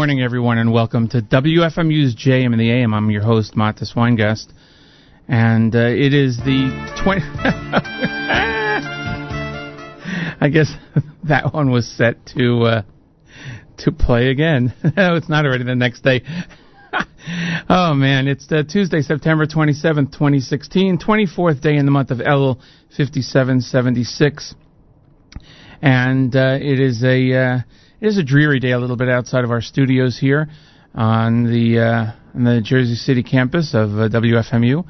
morning, everyone, and welcome to WFMU's JM in the AM. I'm your host, Mattes Weingast, and uh, it is the 20. I guess that one was set to uh, to play again. no, it's not already the next day. oh man, it's uh, Tuesday, September 27th, 2016, 24th day in the month of Elul, 5776. And uh, it is a uh, it is a dreary day a little bit outside of our studios here on the uh, on the Jersey City campus of uh, WFMU.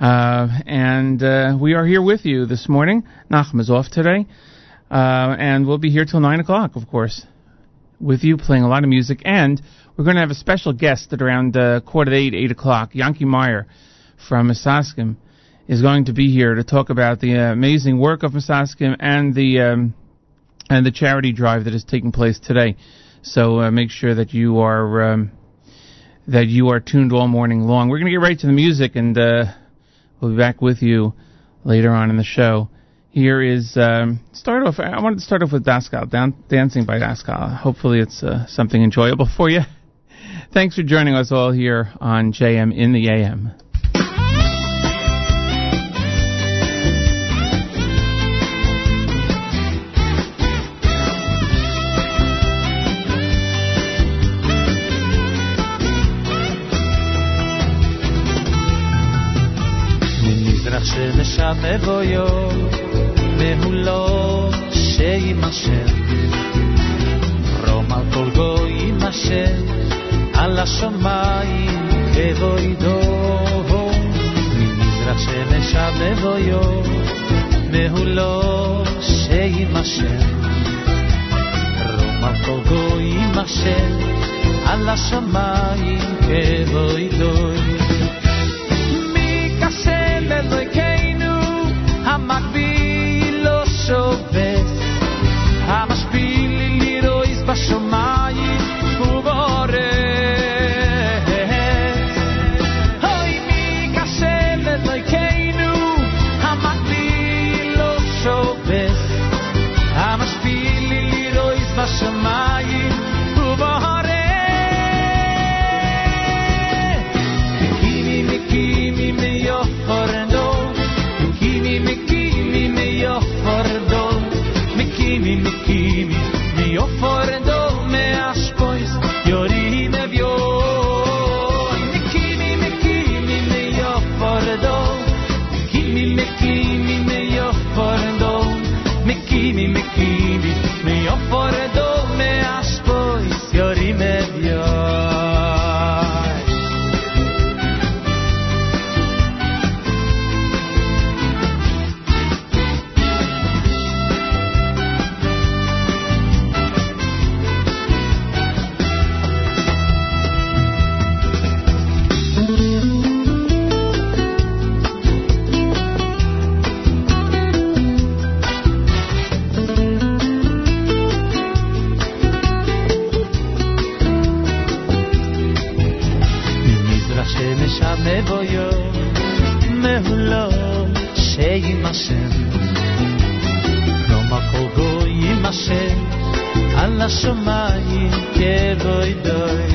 Uh, and uh, we are here with you this morning. Nachum is off today. Uh, and we'll be here till 9 o'clock, of course, with you playing a lot of music. And we're going to have a special guest at around uh, quarter to 8, 8 o'clock. Yanky Meyer from Misaskim is going to be here to talk about the amazing work of Misaskim and the um, and the charity drive that is taking place today. So uh, make sure that you are um, that you are tuned all morning long. We're going to get right to the music, and uh, we'll be back with you later on in the show. Here is um, start off. I wanted to start off with Daskal, down, dancing by Daskal. Hopefully, it's uh, something enjoyable for you. Thanks for joining us all here on JM in the AM. نقشه ز شب بایا مهولا شی ماشه روما تولگوی ماشه alla شمای که ویدو میزرخ شن شب بایا مهولا شی ماشه روما تولگوی ماشه alla شمای که ویدوی לירויס בשמיים ובאורץ. אוי מקסם אלוהינו, המקביל לא שובס, המשפיל לירויס בשמיים ובאורץ. Kimi mikimi me yo forno Kimi mikimi me yo forno Mikimi שמא יי קערויד דאָ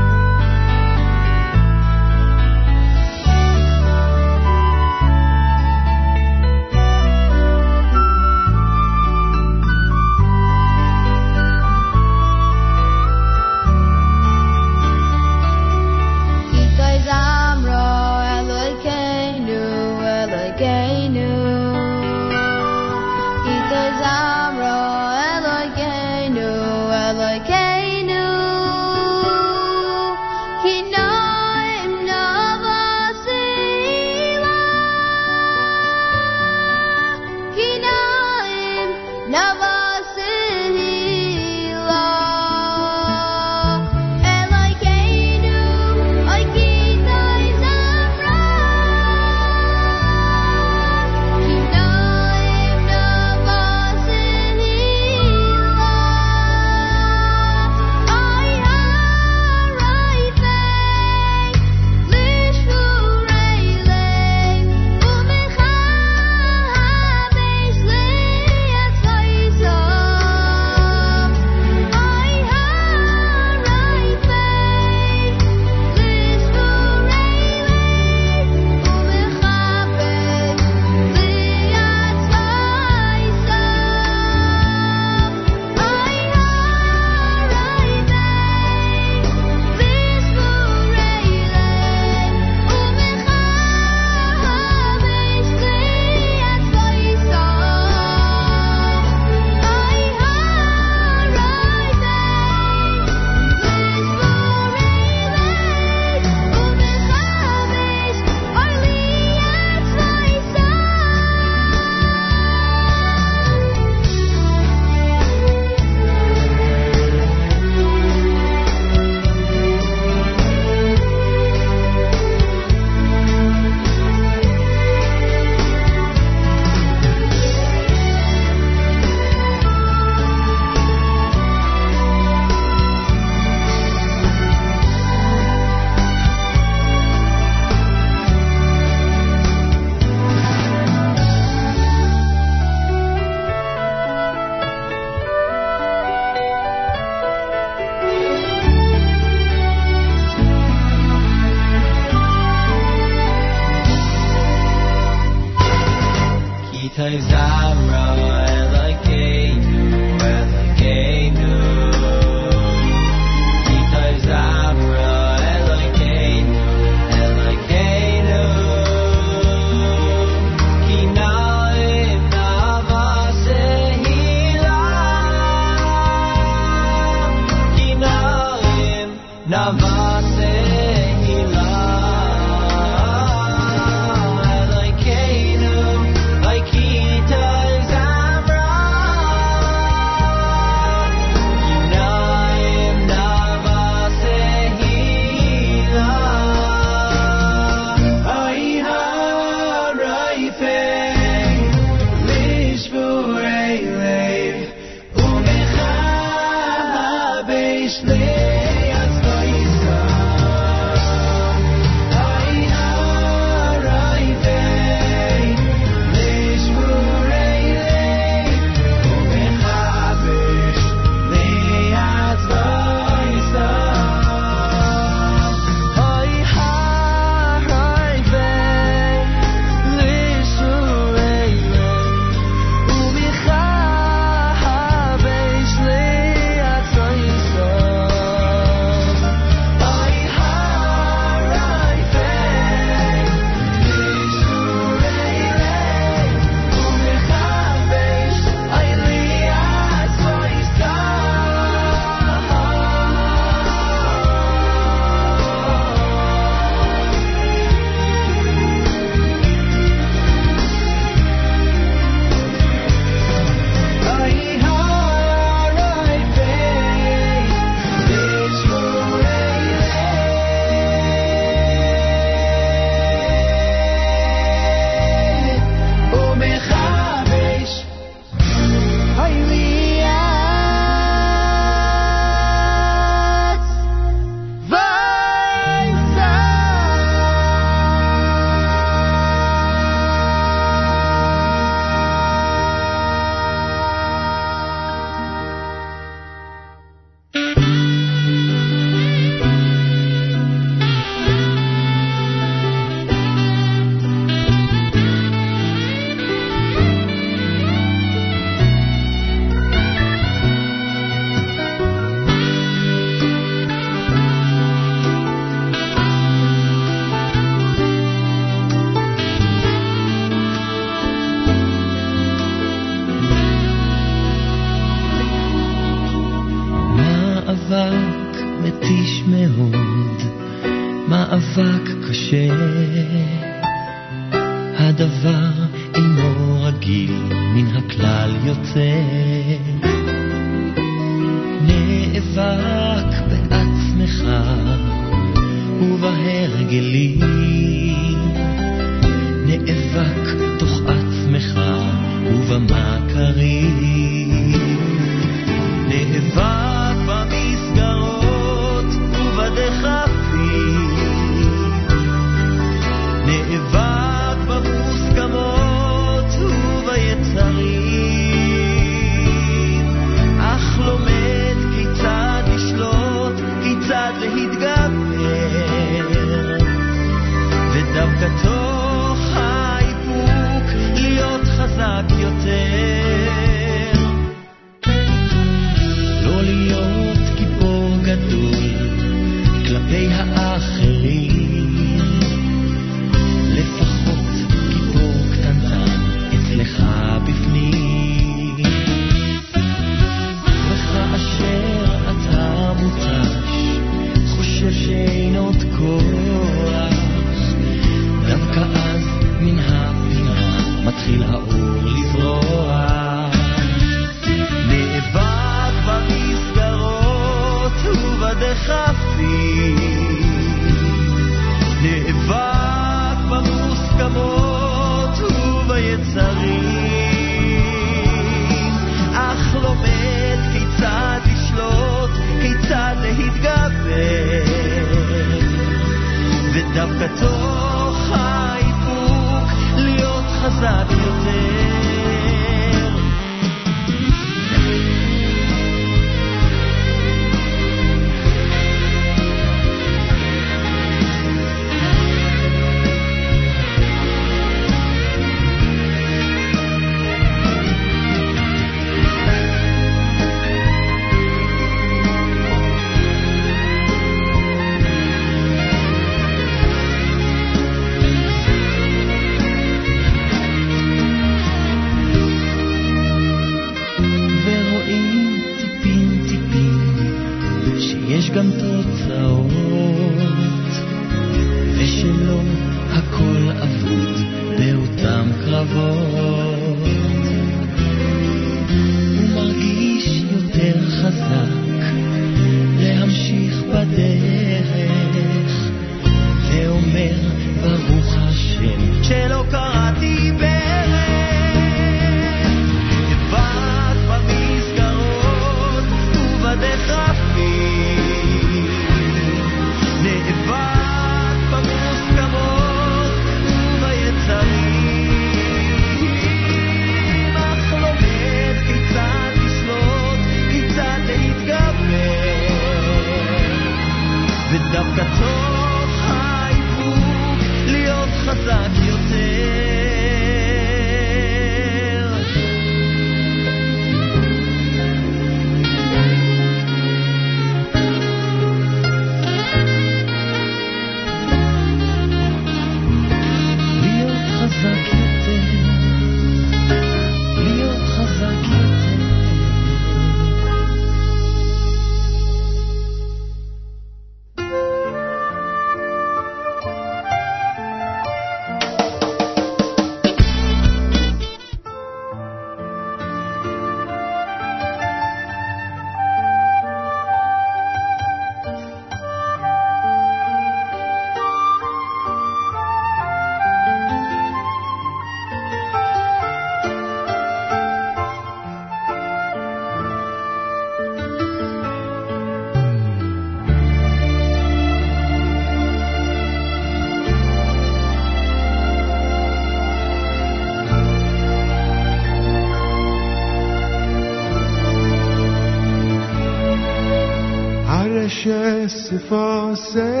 If I say.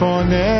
for now.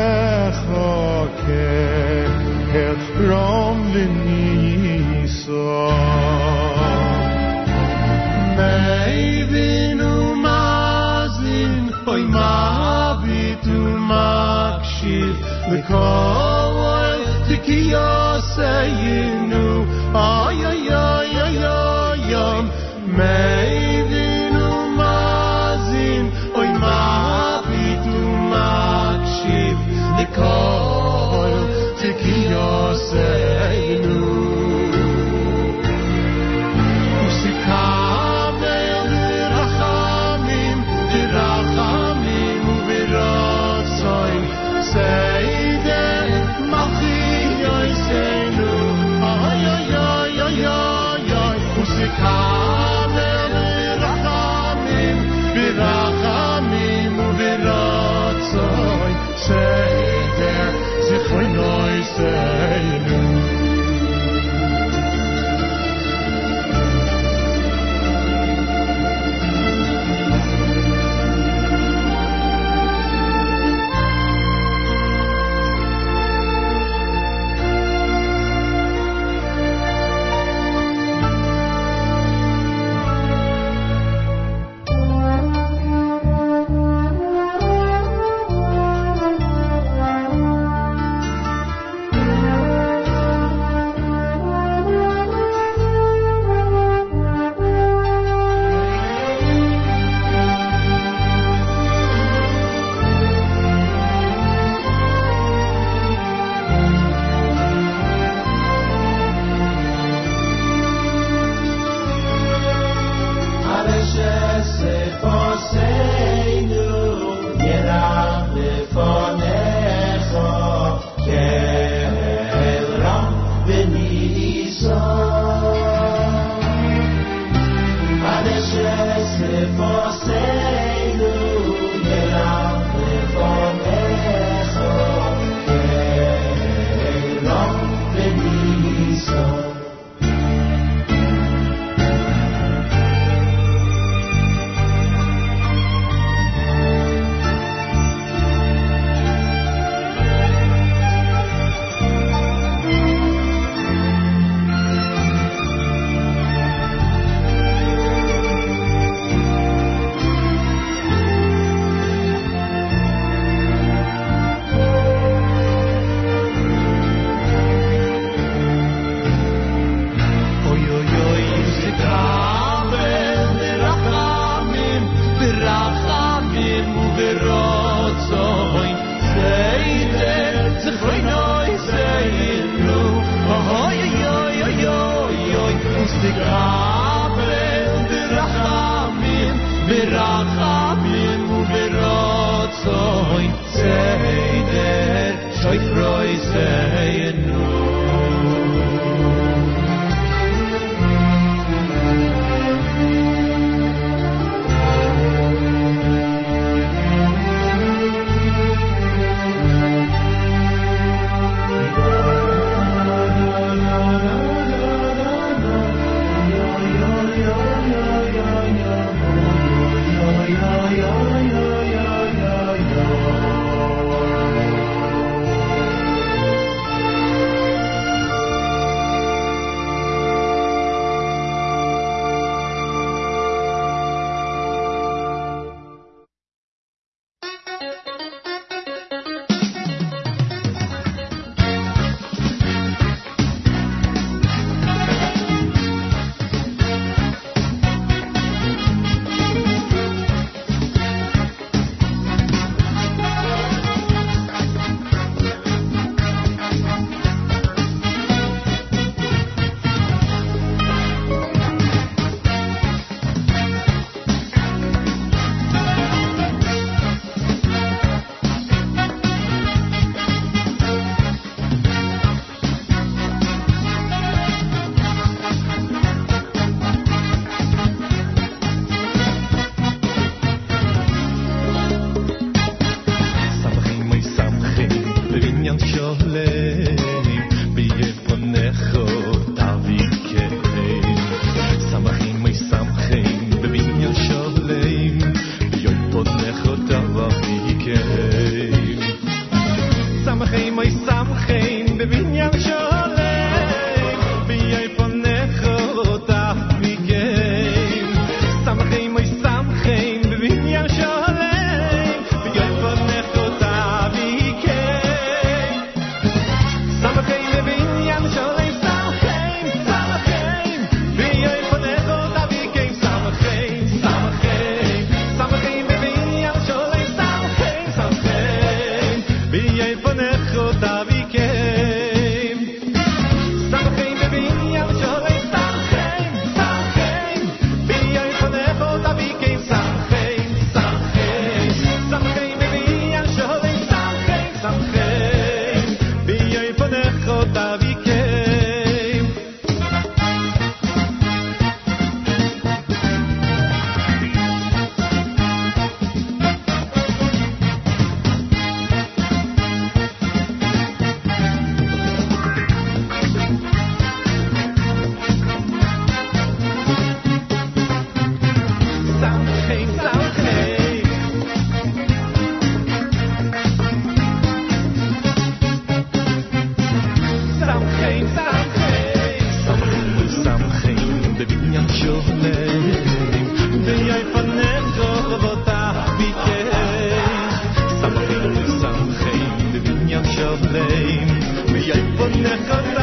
una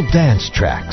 dance tracks.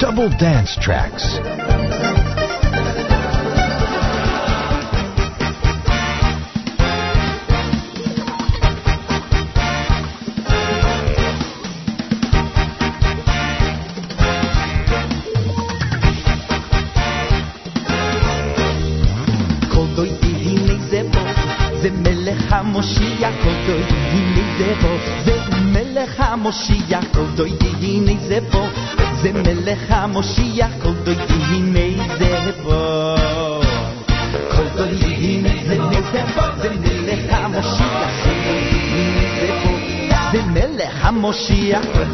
double dance tracks. Moshiach, Kodoy, Hinei Devo, Ve'u Melech HaMoshiach. המושיח כל דוי הנה זה בו כל דוי הנה זה בו זה מלך המושיח כל דוי הנה זה בו זה מלך המושיח כל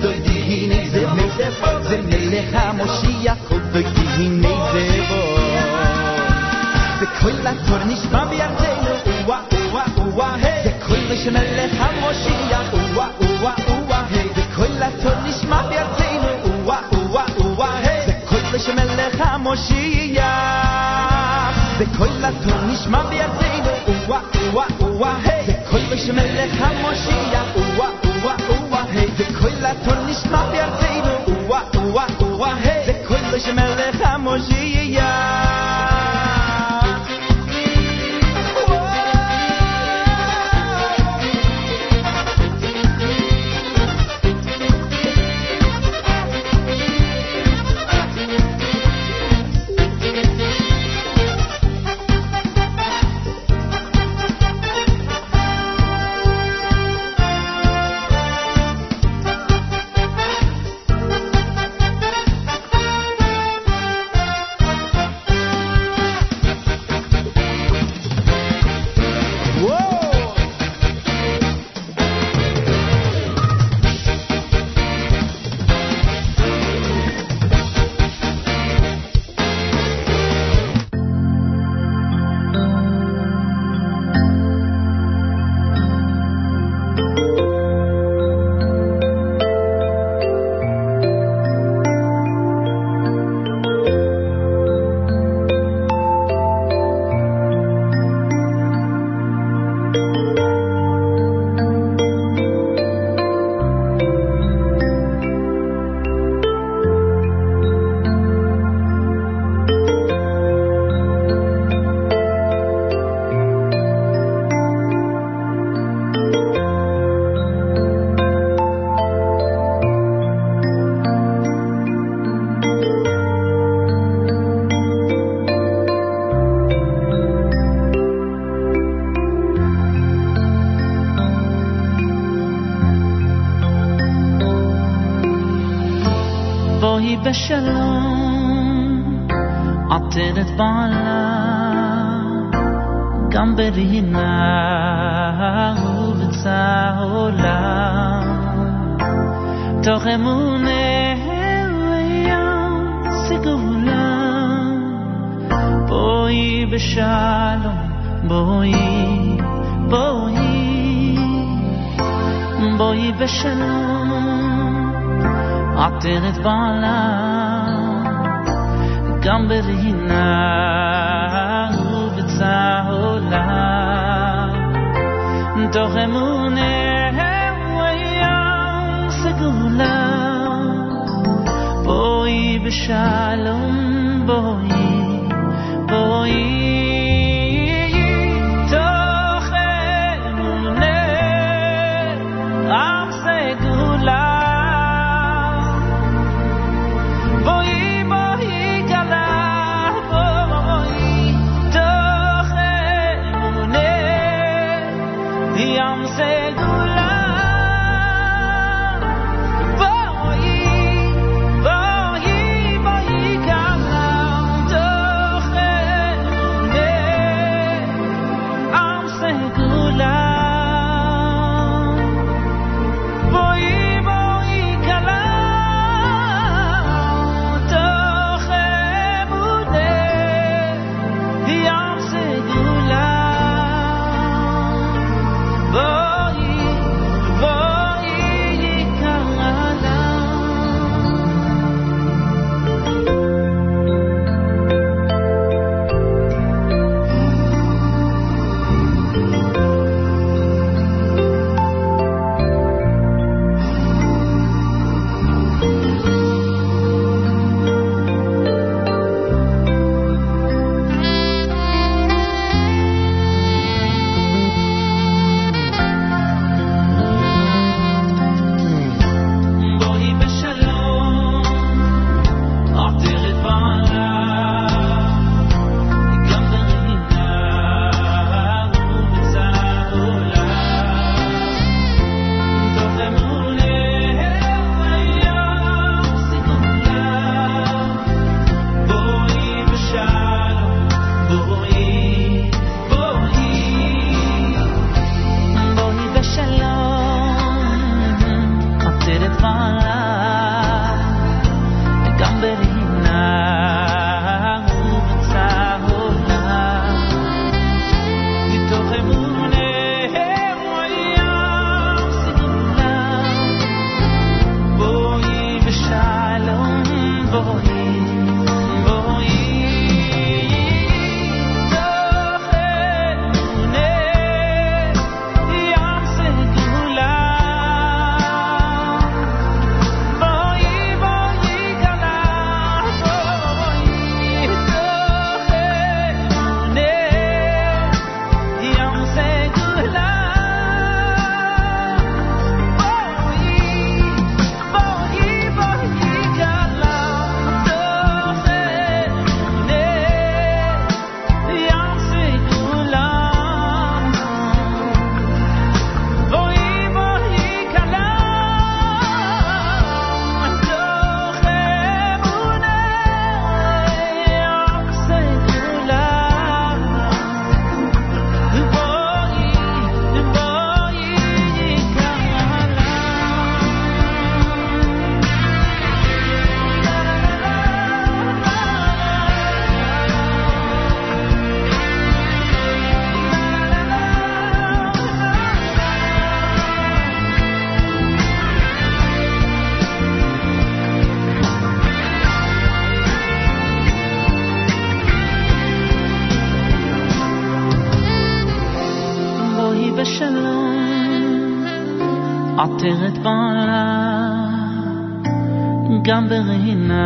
גם ברינה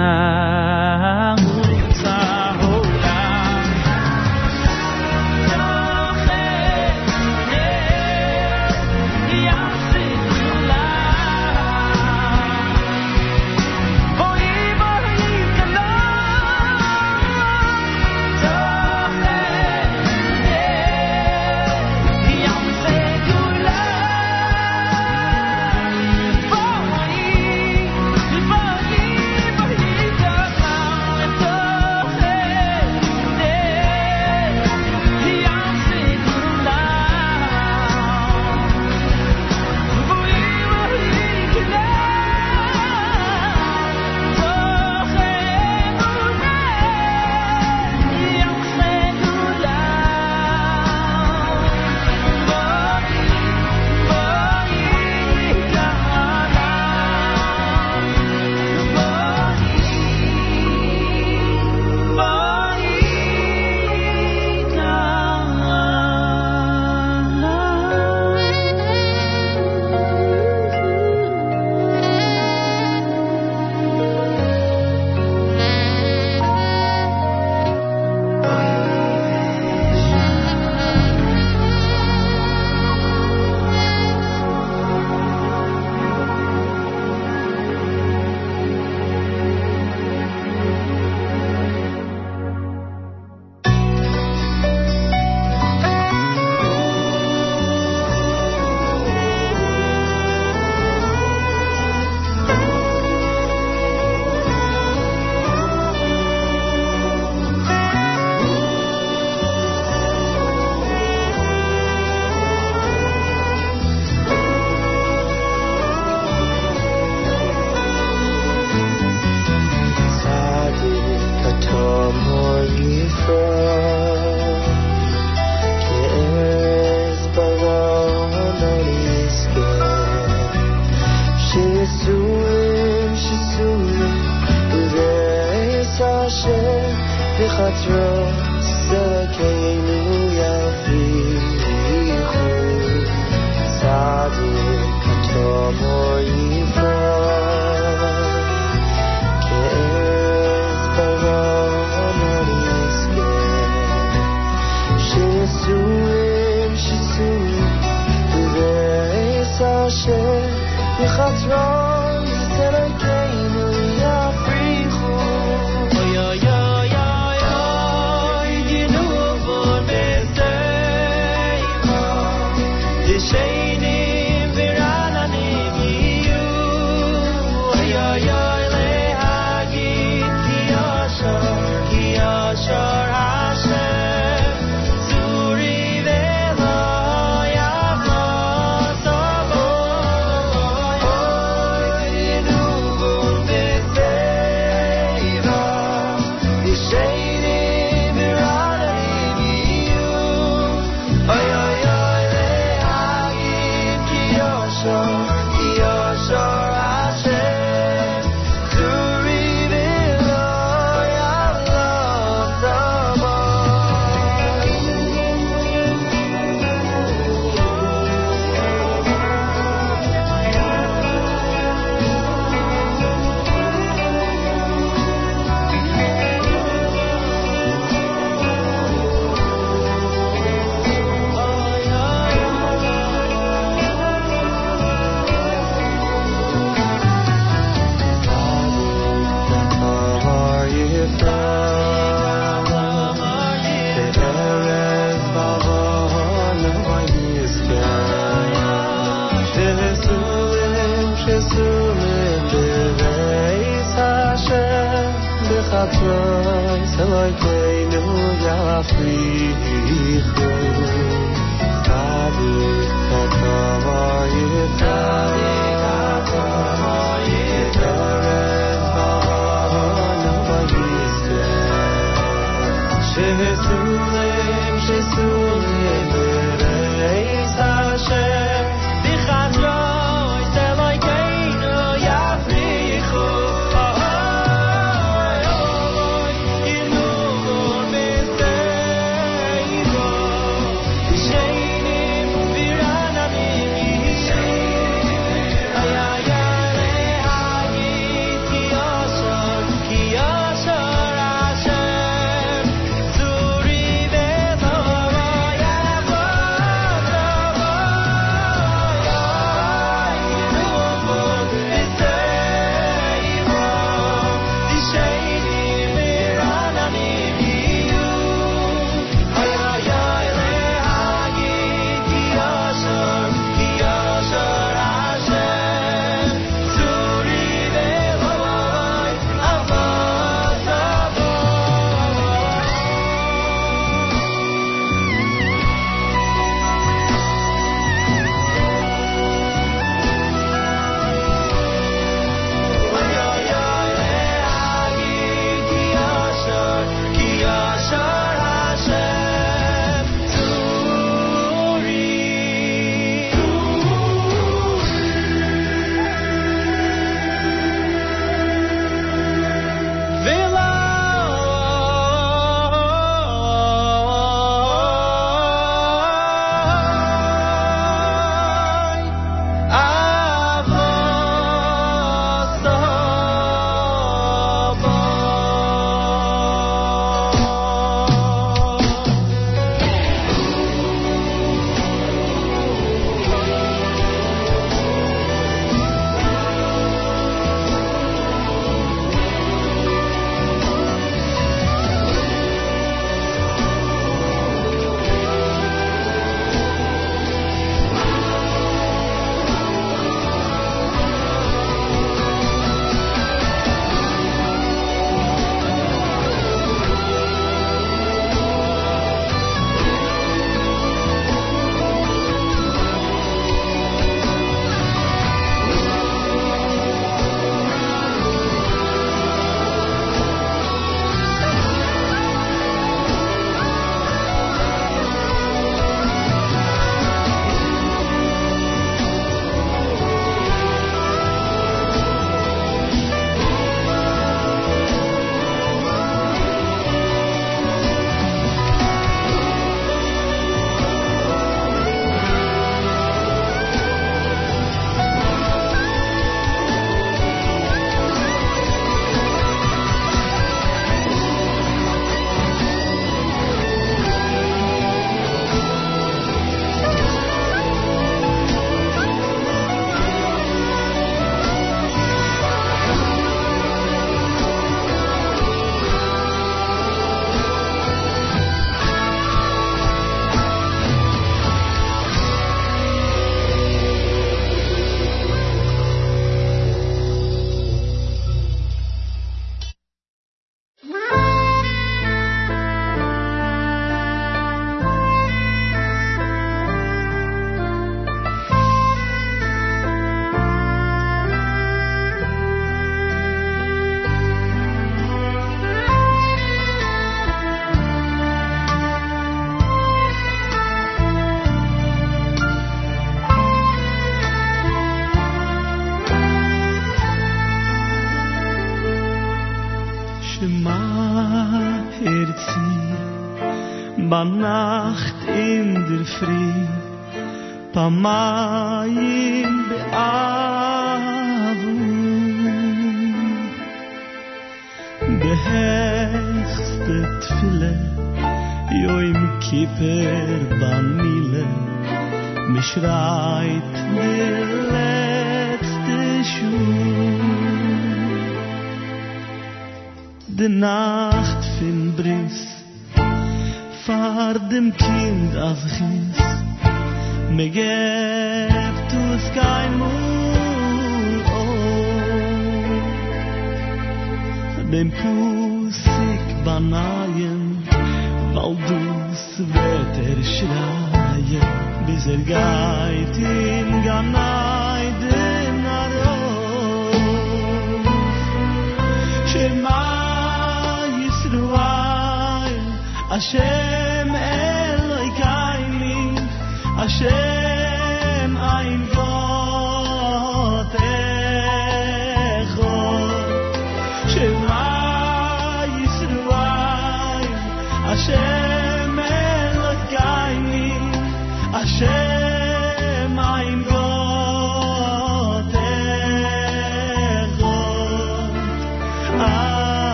Pa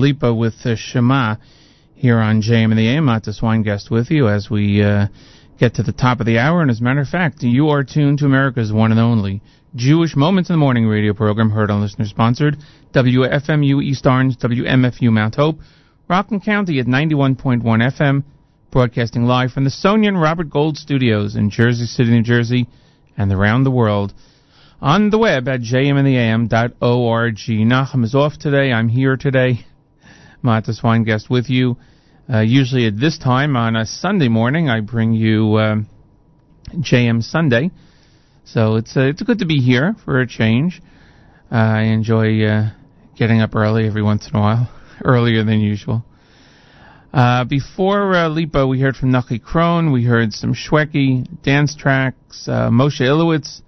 Lipa with uh, Shema here on JM in the AM. Matis guest with you as we uh, get to the top of the hour. And as a matter of fact, you are tuned to America's one and only Jewish Moments in the Morning radio program, heard on listener sponsored WFMU East Orange, WMFU Mount Hope, Rockland County at 91.1 FM, broadcasting live from the Sonia and Robert Gold Studios in Jersey City, New Jersey, and around the world on the web at jmintheam.org. Nachum is off today. I'm here today. Mattes Weingast with you. Uh, usually at this time on a Sunday morning, I bring you uh, JM Sunday. So it's uh, it's good to be here for a change. I enjoy uh, getting up early every once in a while, earlier than usual. Uh, before uh, Lipa, we heard from Nochi Krohn. We heard some Shwekey, dance tracks, uh, Moshe Ilowitz,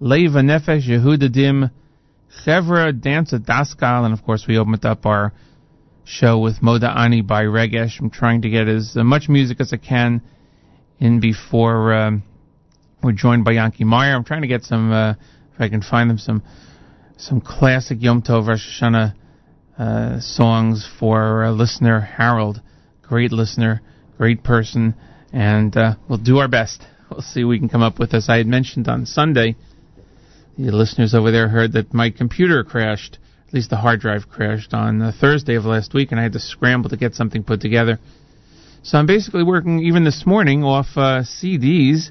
Leva Nefesh, Yehuda Dim, Chevra, Dance at Daskal, and of course we opened up our show with Moda Ani by Regesh. I'm trying to get as much music as I can in before um, we're joined by Yanky Meyer. I'm trying to get some, uh, if I can find them, some some classic Yom Tov Rosh Hashanah uh, songs for uh, listener Harold. Great listener, great person, and uh, we'll do our best. We'll see what we can come up with. As I had mentioned on Sunday, the listeners over there heard that my computer crashed, at least the hard drive crashed on uh, Thursday of last week, and I had to scramble to get something put together. So I'm basically working even this morning off uh, CDs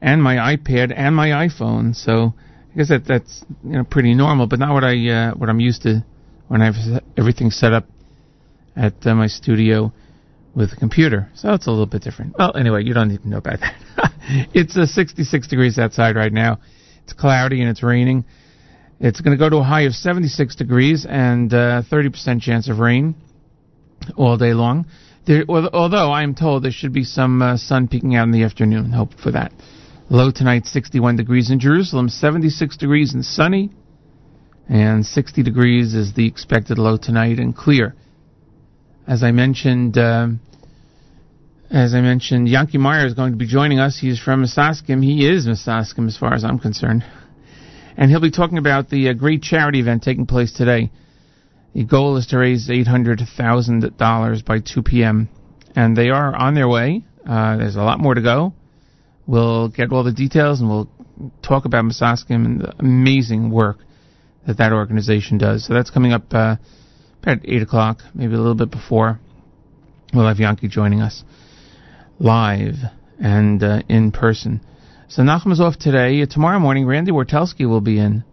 and my iPad and my iPhone. So I guess that that's you know pretty normal, but not what I uh, what I'm used to when I have everything set up at uh, my studio with a computer. So it's a little bit different. Well, anyway, you don't need to know about that. it's uh, 66 degrees outside right now. It's cloudy and it's raining. It's going to go to a high of 76 degrees and uh, 30% chance of rain all day long. There, although I am told there should be some uh, sun peeking out in the afternoon. Hope for that. Low tonight, 61 degrees in Jerusalem, 76 degrees and sunny, and 60 degrees is the expected low tonight and clear. As I mentioned, um, as I mentioned, Yanky Meyer is going to be joining us. He's from Misaskim. He is Misaskim as far as I'm concerned. And he'll be talking about the uh, great charity event taking place today. The goal is to raise $800,000 by 2 p.m. And they are on their way. Uh, there's a lot more to go. We'll get all the details and we'll talk about Misaskim and the amazing work that that organization does. So that's coming up uh, about 8 o'clock, maybe a little bit before. We'll have Yanky joining us live and uh, in person. So Nachum is off today. Tomorrow morning, Randy Wartelski will be in.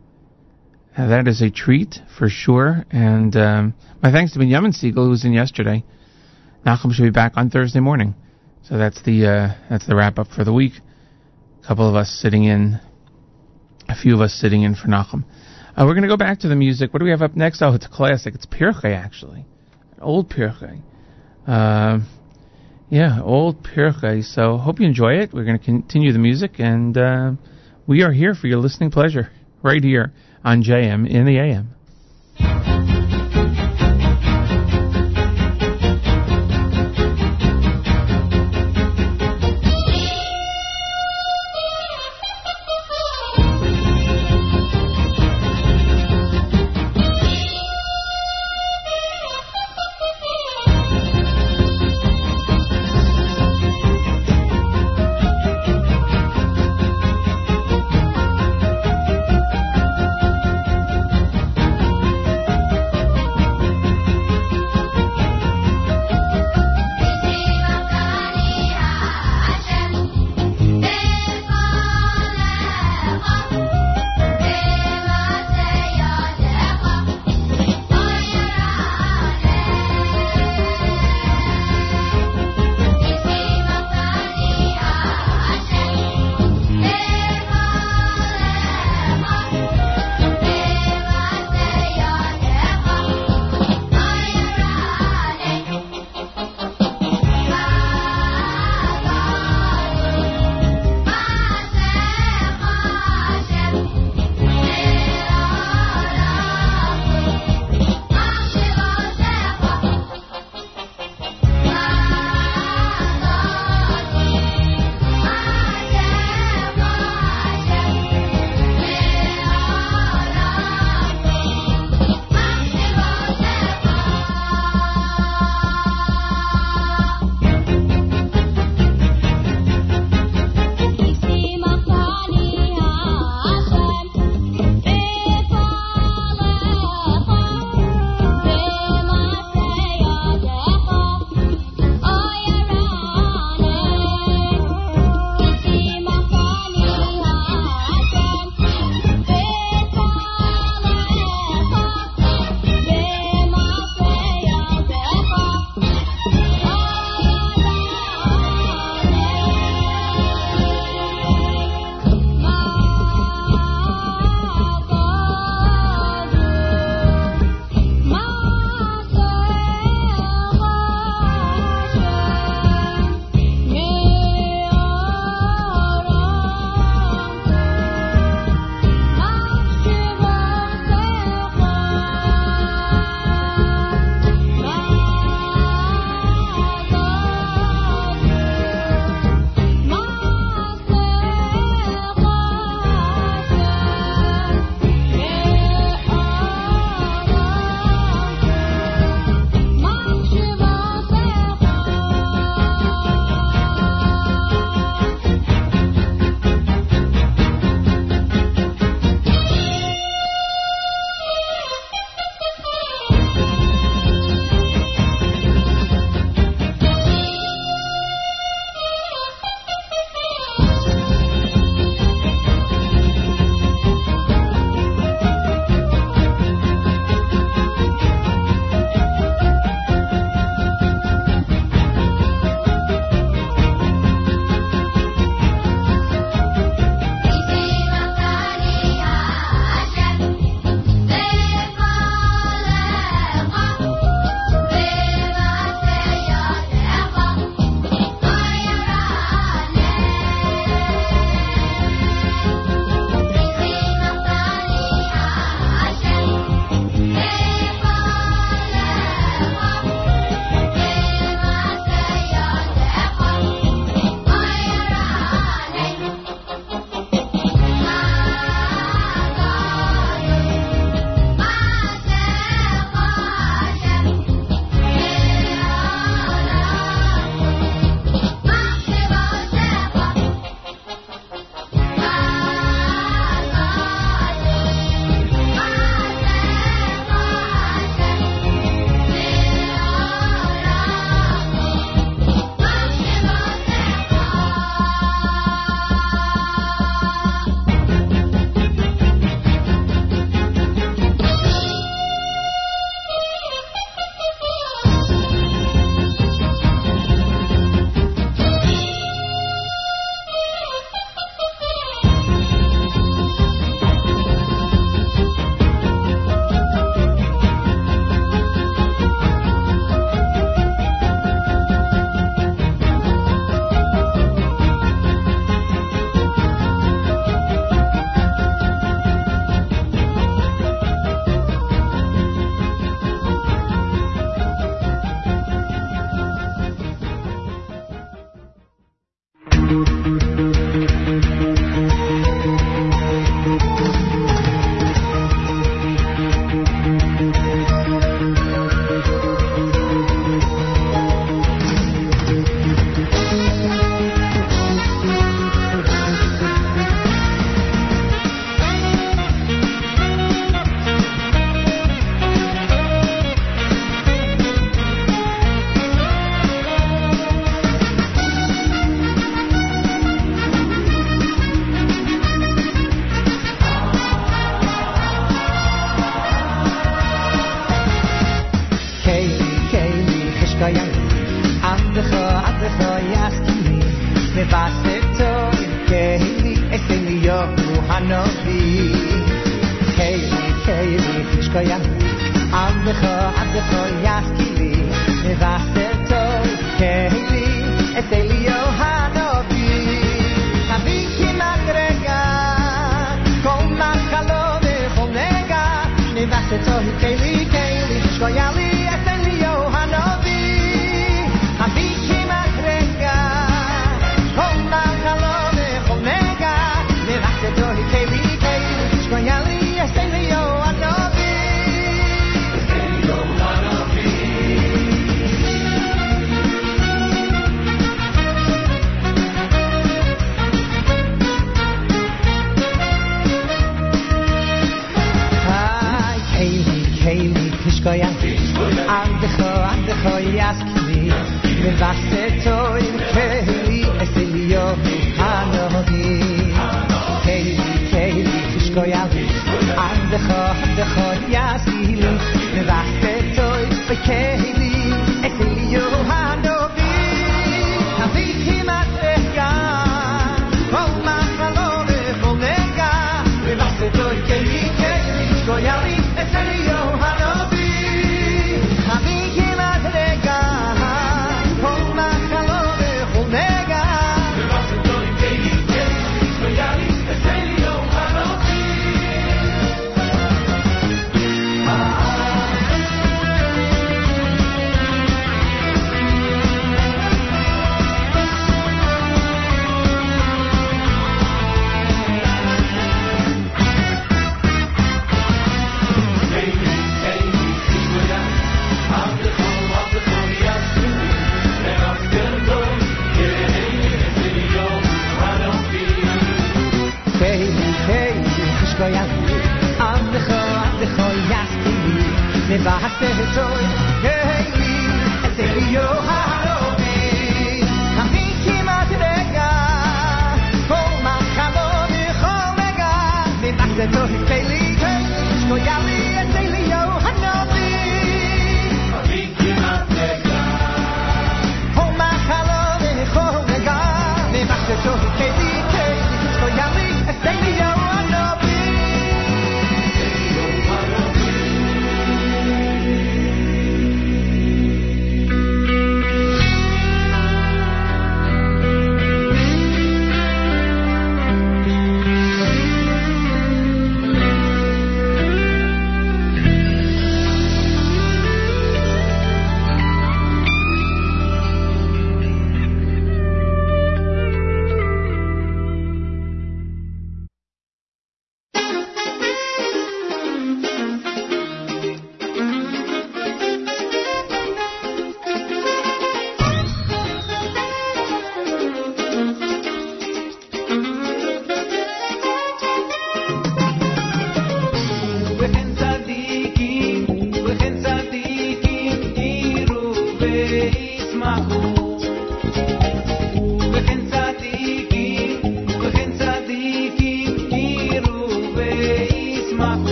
Uh, that is a treat for sure. And um, my thanks to Benjamin Siegel, who was in yesterday. Nachum should be back on Thursday morning. So that's the uh, that's the wrap up for the week. A couple of us sitting in, a few of us sitting in for Nachum. Uh, we're going to go back to the music. What do we have up next? Oh, it's a classic. It's Pirche, actually. Old Pirche. Yeah, old Pirche. So hope you enjoy it. We're going to continue the music, and uh, we are here for your listening pleasure right here on JM in the AM.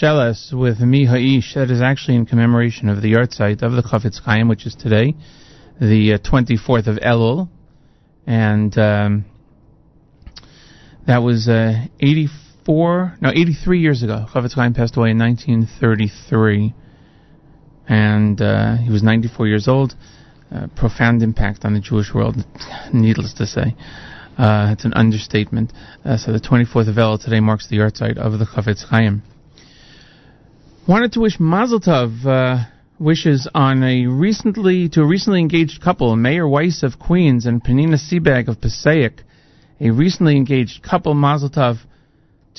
Sheles with Mi Ha'ish. That is actually in commemoration of the yahrzeit of the Chafetz Chaim, which is today, the uh, 24th of Elul. And um, that was uh, 84, no, 83 years ago. Chafetz Chaim passed away in 1933. And uh, he was 94 years old. Uh, profound impact on the Jewish world, needless to say. Uh, it's an understatement. Uh, so the 24th of Elul today marks the yahrzeit of the Chafetz Chaim. Wanted to wish Mazel Tov uh, wishes on a recently to a recently engaged couple, Meir Weiss of Queens and Penina Seabag of Passaic. A recently engaged couple, Mazel Tov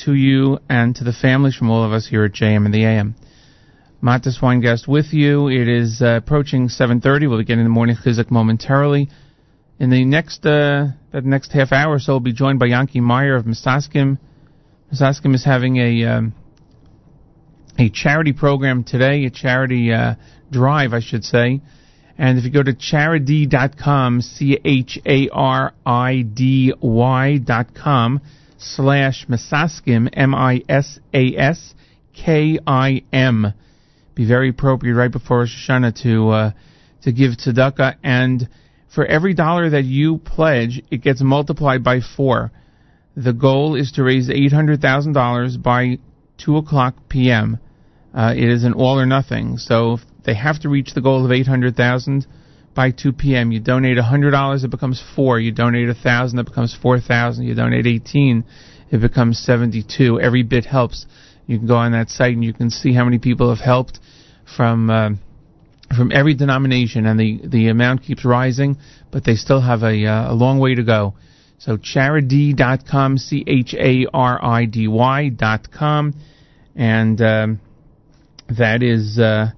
to you and to the families from all of us here at JM in the AM. Mattes Weingast with you. It is uh, approaching 7:30. We'll be getting the morning chizuk momentarily. In the next uh, that next half hour or so, we'll be joined by Yanky Meyer of Misaskim. Misaskim is having a um, a charity program today, a charity uh, drive, I should say. And if you go to charidy.com, C H A R I D Y dot com slash Misaskim, M I S A S K I M. Be very appropriate right before Rosh Hashanah to uh, to give tzedakah, and for every dollar that you pledge, it gets multiplied by four. The goal is to raise eight hundred thousand dollars by two o'clock p.m. Uh, it is an all or nothing. So they have to reach the goal of eight hundred thousand by two p.m. You donate hundred dollars, it becomes four. You donate a thousand, it becomes four thousand. You donate eighteen, it becomes seventy-two. Every bit helps. You can go on that site and you can see how many people have helped from uh, from every denomination, and the the amount keeps rising, but they still have a uh, a long way to go. So charidy.com, c h a r i d y.com, and um, that is uh,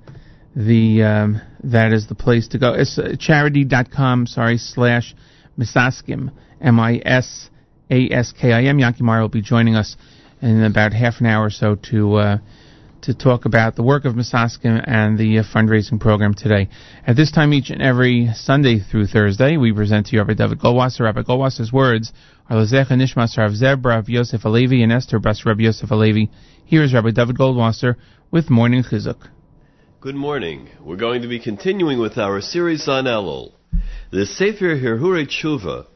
the um, that is the place to go. It's uh, charidy.com, sorry, slash misaskim, m i s a s k i m. Meyer will be joining us in about half an hour or so to uh, to talk about the work of Misaskim and the uh, fundraising program today. At this time, each and every Sunday through Thursday, we present to you Rabbi Dovid Goldwasser. Rabbi Goldwasser's words are Lezecha Nishmas Rav Zeb, Rav Yosef Alevi, and Esther Bas Rav Yosef Alevi. Here is Rabbi Dovid Goldwasser with Morning Chizuk. Good morning. We're going to be continuing with our series on Elul. The Sefer Hirhure Tshuva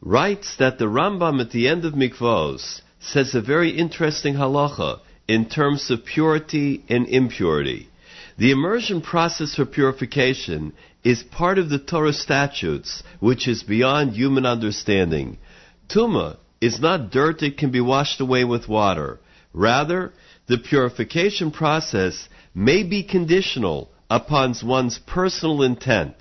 writes that the Rambam at the end of Mikvos says a very interesting halacha in terms of purity and impurity. The immersion process for purification is part of the Torah statutes, which is beyond human understanding. Tuma is not dirt that can be washed away with water. Rather, the purification process may be conditional upon one's personal intent.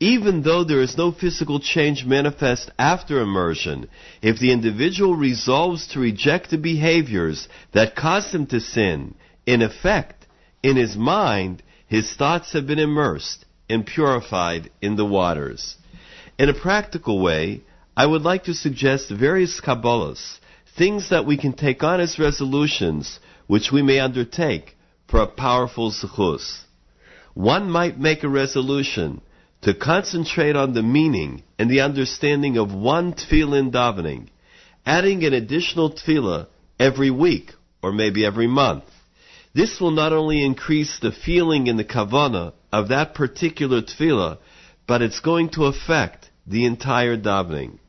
Even though there is no physical change manifest after immersion, if the individual resolves to reject the behaviors that caused him to sin, in effect, in his mind, his thoughts have been immersed and purified in the waters. In a practical way, I would like to suggest various Kabbalahs, things that we can take on as resolutions, which we may undertake for a powerful zechus. One might make a resolution to concentrate on the meaning and the understanding of one tefillah davening, adding an additional tefillah every week or maybe every month. This will not only increase the feeling and the kavana of that particular tefillah, but it's going to affect the entire davening.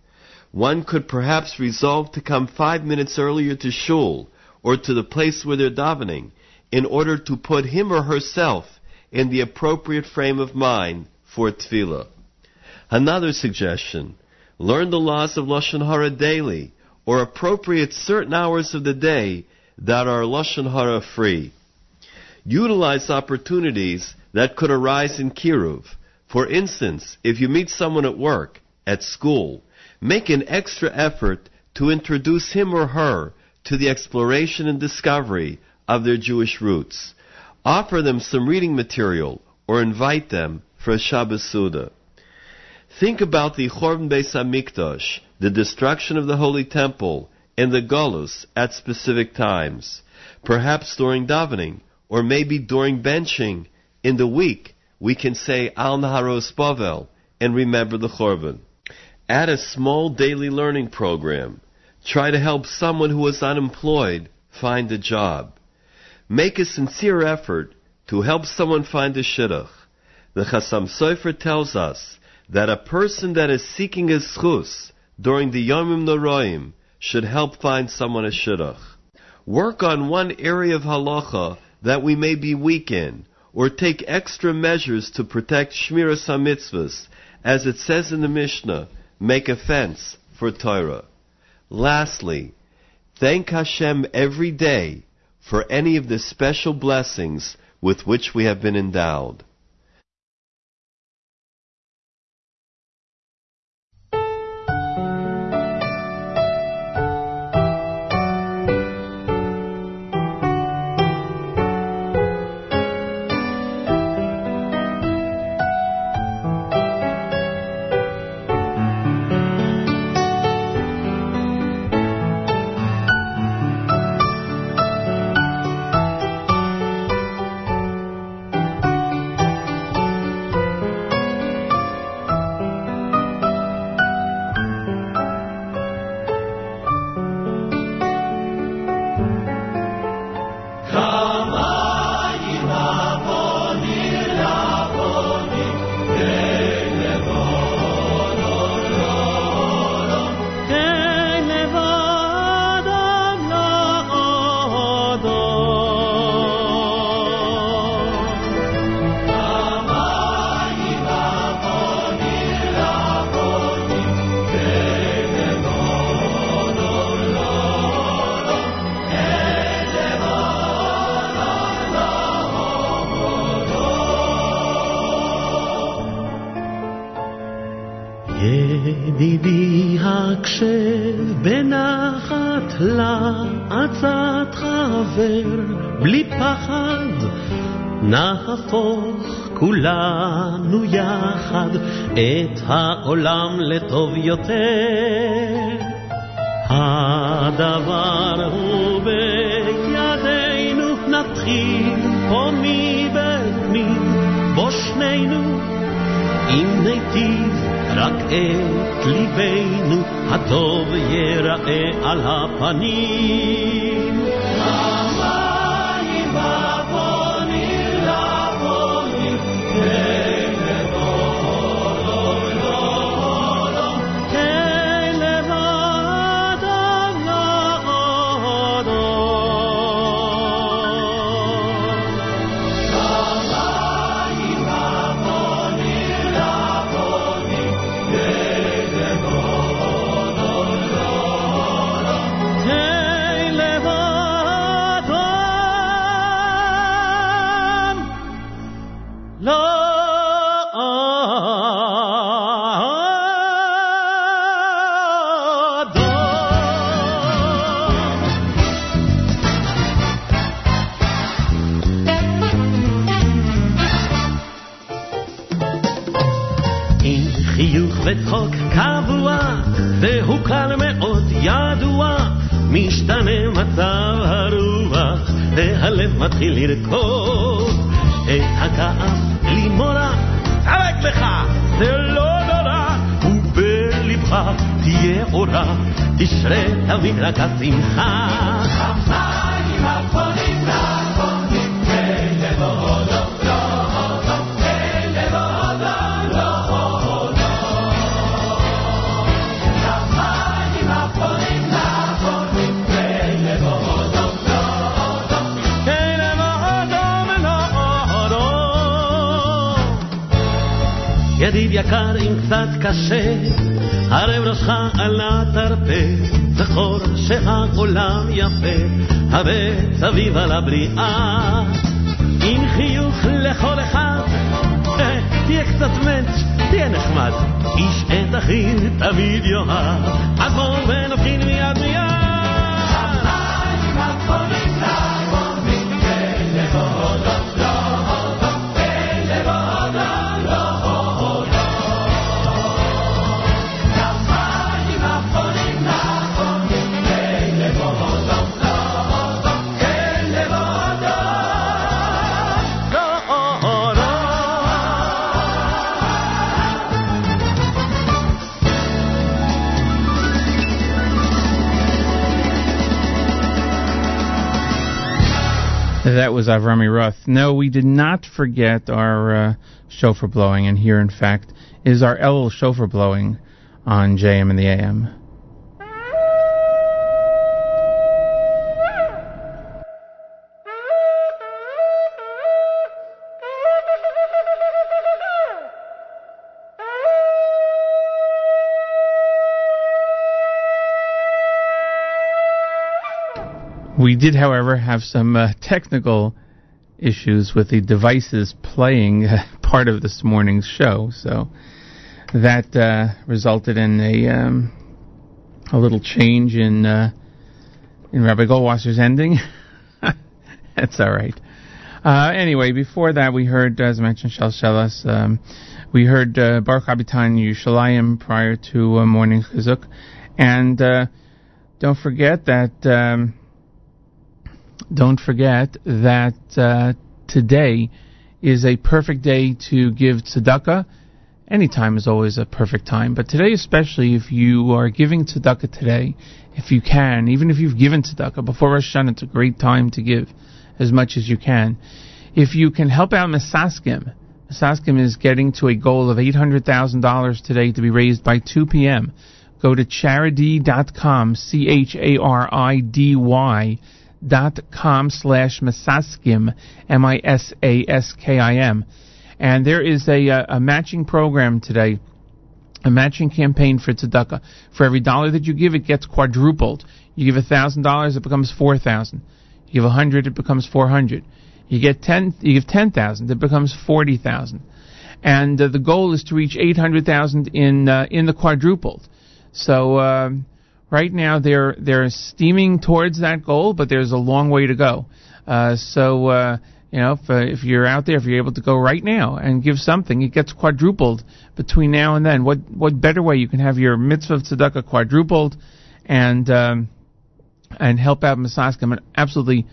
One could perhaps resolve to come five minutes earlier to shul or to the place where they're davening in order to put him or herself in the appropriate frame of mind for tefillah. Another suggestion: learn the laws of lashon hara daily, or appropriate certain hours of the day that are lashon hara free. Utilize opportunities that could arise in kiruv. For instance, if you meet someone at work, at school, make an extra effort to introduce him or her to the exploration and discovery of their Jewish roots. Offer them some reading material or invite them for a Shabbos Suda. Think about the Chorban Beis Hamikdash, the destruction of the Holy Temple, and the Golus at specific times. Perhaps during davening, or maybe during benching. In the week, we can say Al Naharos Bavel and remember the Chorban. Add a small daily learning program. Try to help someone who is unemployed find a job. make a sincere effort to help someone find a shidduch. The Chasam Sofer tells us that a person that is seeking a schus during the Yomim Noroim should help find someone a shidduch. Work on one area of halacha that we may be weak in, or take extra measures to protect Shmiras HaMitzvahs, as it says in the Mishnah, make a fence for Torah. Lastly, thank Hashem every day for any of the special blessings with which we have been endowed. לטוב יותר הדבר הוא בידינו נתחיל פה מבפנים בו שנינו אם ניטיב רק את ליבנו הטוב ייראה על הפנים. Avrami Roth. No, we did not forget our uh, shofar blowing, and here, in fact, is our Elul shofar blowing on JM in the AM. We did, however, have some uh, technical issues with the devices playing part of this morning's show, so that uh, resulted in a um, a little change in uh, in Rabbi Goldwasser's ending. That's all right. Uh, anyway, before that, we heard, as I mentioned, Shel Shelas. Um, we heard uh, Baruch Abitan Yushalayim prior to uh, morning chizuk, and uh, don't forget that. Um, don't forget that uh, today is a perfect day to give tzedakah. Any time is always a perfect time, but today especially, if you are giving tzedakah today, if you can, even if you've given tzedakah before Rosh Hashanah, it's a great time to give as much as you can. If you can help out Misaskim, Misaskim is getting to a goal of $800,000 today to be raised by 2 p.m. Go to charidy.com, C-H-A-R-I-D-Y dot com slash Misaskim, M-I-S-A-S-K-I-M. And there is a, uh, a matching program today, a matching campaign for tzedakah. For every dollar that you give, it gets quadrupled. You give a thousand dollars, it becomes four thousand. You give a hundred, it becomes four hundred. You get ten, you give ten thousand, it becomes forty thousand. And uh, the goal is to reach eight hundred thousand in uh, in the quadrupled. So um, right now they're they're steaming towards that goal, but there's a long way to go. Uh, so uh, you know, if, uh, if you're out there, if you're able to go right now and give something, it gets quadrupled between now and then. What what better way you can have your mitzvah of tzedakah quadrupled, and um, and help out Misaskim, an absolutely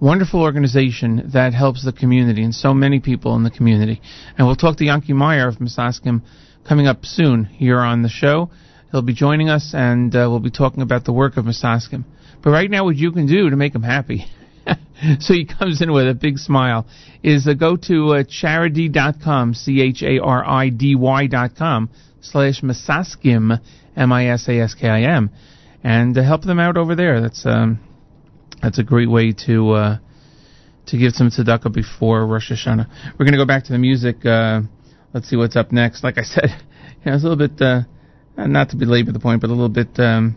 wonderful organization that helps the community and so many people in the community. And we'll talk to Yanky Meyer of Misaskim coming up soon here on the show. He'll be joining us, and uh, we'll be talking about the work of Misaskim. But right now, what you can do to make him happy, so he comes in with a big smile, is uh, go to uh, charidy.com, C-H-A-R-I-D-Y dot com, slash Misaskim, M-I-S-A-S-K-I-M, and uh, help them out over there. That's um, that's a great way to uh, to give some tzedakah before Rosh Hashanah. We're going to go back to the music. Uh, let's see what's up next. Like I said, you know, a little bit, uh, not to belabor the point, but a little bit um,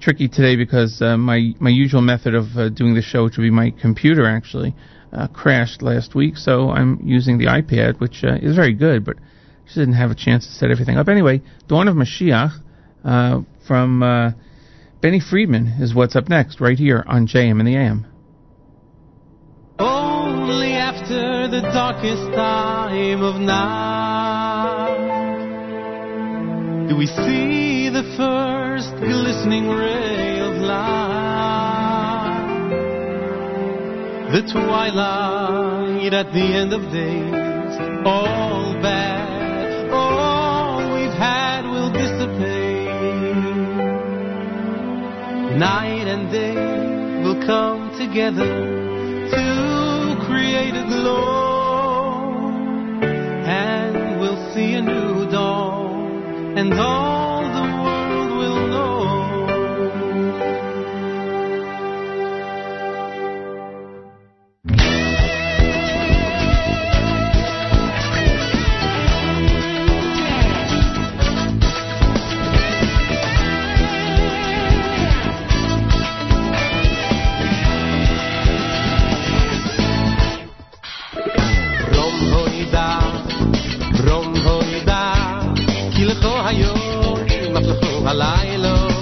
tricky today because uh, my my usual method of uh, doing the show, which would be my computer, actually uh, crashed last week. So I'm using the iPad, which uh, is very good, but just didn't have a chance to set everything up. Anyway, Dawn of Mashiach uh, from uh, Benny Friedman is what's up next, right here on JM in the AM. Only after the darkest time of night do we see the first glistening ray of light. The twilight at the end of days, all bad, all we've had will dissipate. Night and day will come together to create a glow, and we'll see a new and all maflecho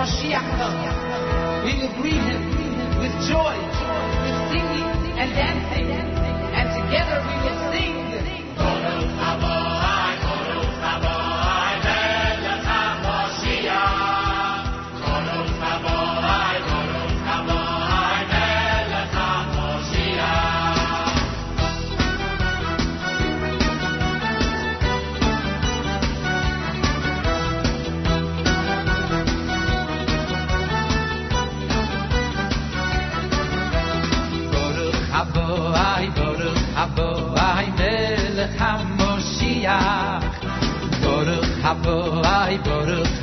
Mashiach come. We will greet him with joy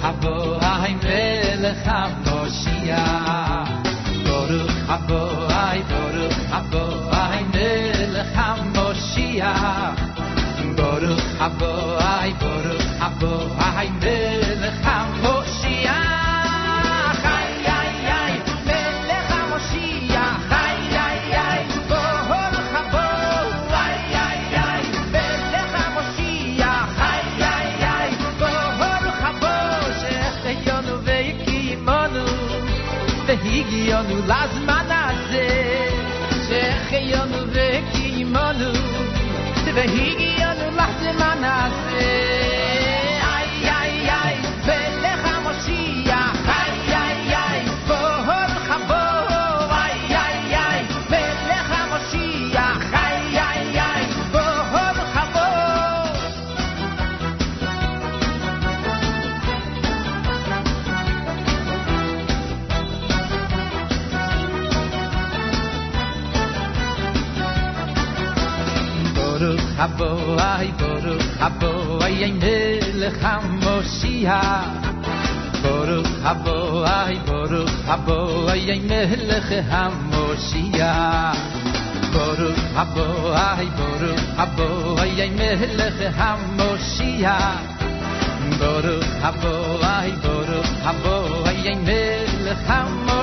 habo ay melech hamashia boruch habo ay boruch habo ay melech hamashia boruch habo ay boruch habo Hashem Melech HaMoshiach Baruch HaBoai, Baruch HaBoai Melech HaMoshiach Baruch HaBoai, Baruch HaBoai Melech HaMoshiach Baruch HaBoai, Baruch HaBoai Melech HaMoshiach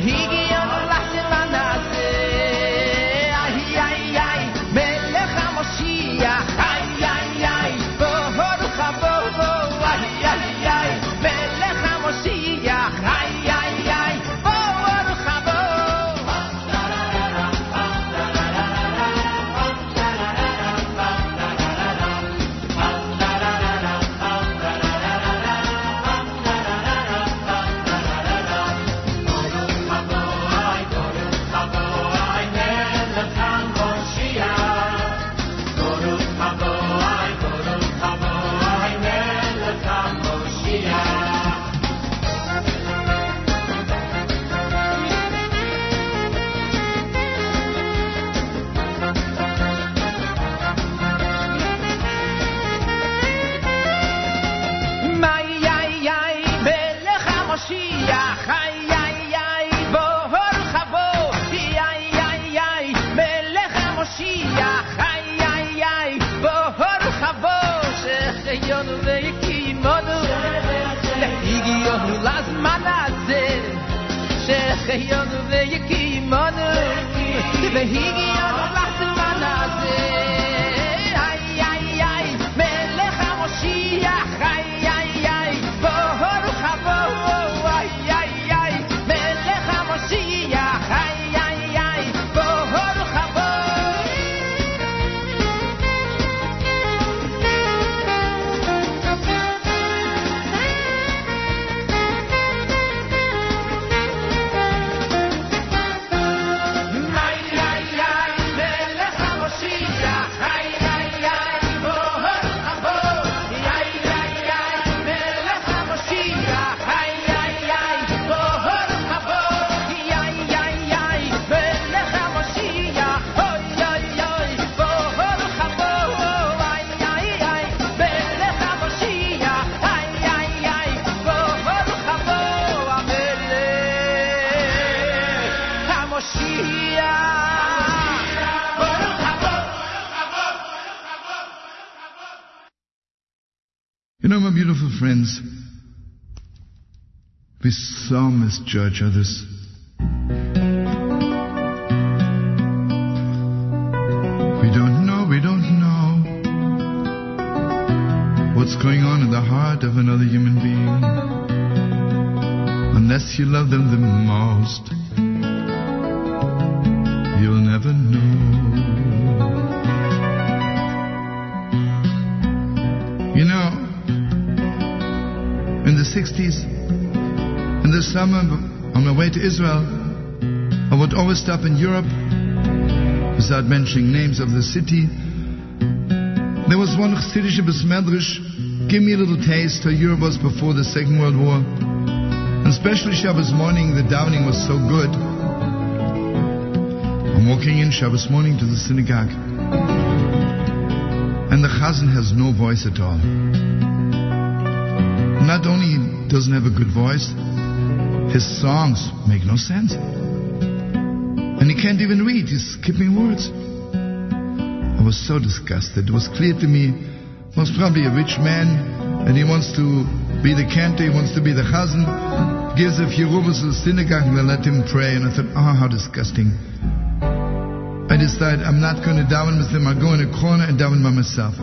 He. Misjudge others. We don't know, we don't know what's going on in the heart of another human being. Unless you love them the most, you'll never know. You know, in the 60s, in the summer, on my way to Israel, I would always stop in Europe without mentioning names of the city. There was one Chassidish Besmedrish, give me a little taste how Europe was before the Second World War. And especially Shabbos morning, the davening was so good. I'm walking in Shabbos morning to the synagogue. And the chazan has no voice at all. Not only doesn't have a good voice, his songs make no sense. And he can't even read, he's skipping words. I was so disgusted. It was clear to me, most probably a rich man, and he wants to be the cantor, he wants to be the chazan, gives a few rubles to the synagogue and they let him pray. And I thought, oh, how disgusting. I decided I'm not going to daven with him. I'll go in a corner and daven by myself.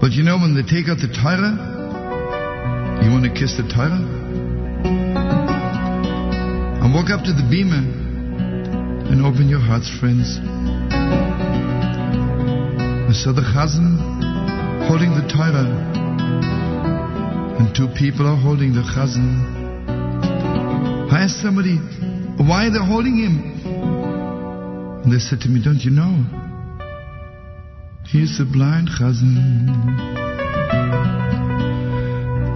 But you know, when they take out the Torah, you want to kiss the Torah? And walk up to the beamer and open your hearts, friends. I saw the chazan holding the Torah, and two people are holding the chazan. I asked somebody, why are they holding him? And they said to me, Don't you know? He's a blind chazan.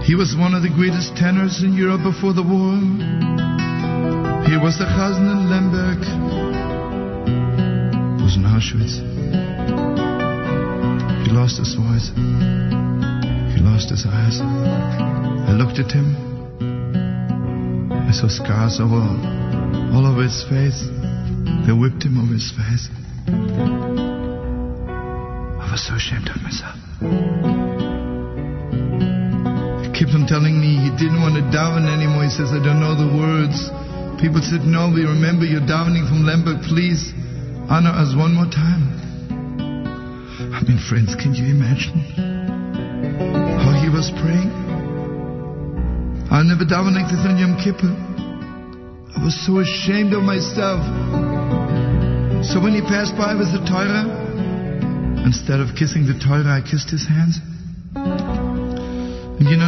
He was one of the greatest tenors in Europe before the war. He was the chazan in Lemberg. Was in Auschwitz. He lost his voice. He lost his eyes. I looked at him. I saw scars all, all over his face. They whipped him over his face. I was so ashamed of myself. Telling me he didn't want to daven anymore. He says, I don't know the words. People said, No, we remember you're davening from Lemberg. Please honor us one more time. I mean, friends, can you imagine how he was praying? I'll never davened like this on Yom Kippur. I was so ashamed of myself. So when he passed by with the Torah, instead of kissing the Torah, I kissed his hands.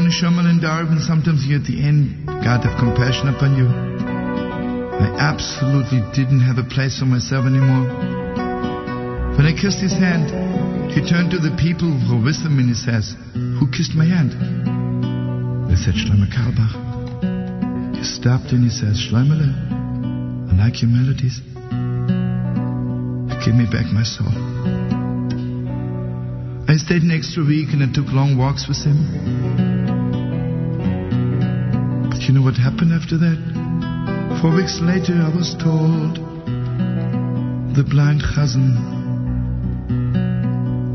Know, Neshamal and sometimes you at the end, God have compassion upon you. I absolutely didn't have a place for myself anymore. When I kissed his hand, he turned to the people who were with him and he says, Who kissed my hand? They said, Shlomo Carlebach. He stopped and he says, Shloimele, I like your melodies. Give me back my soul. I stayed an extra week and I took long walks with him. You know what happened after that? Four weeks later, I was told the blind chazan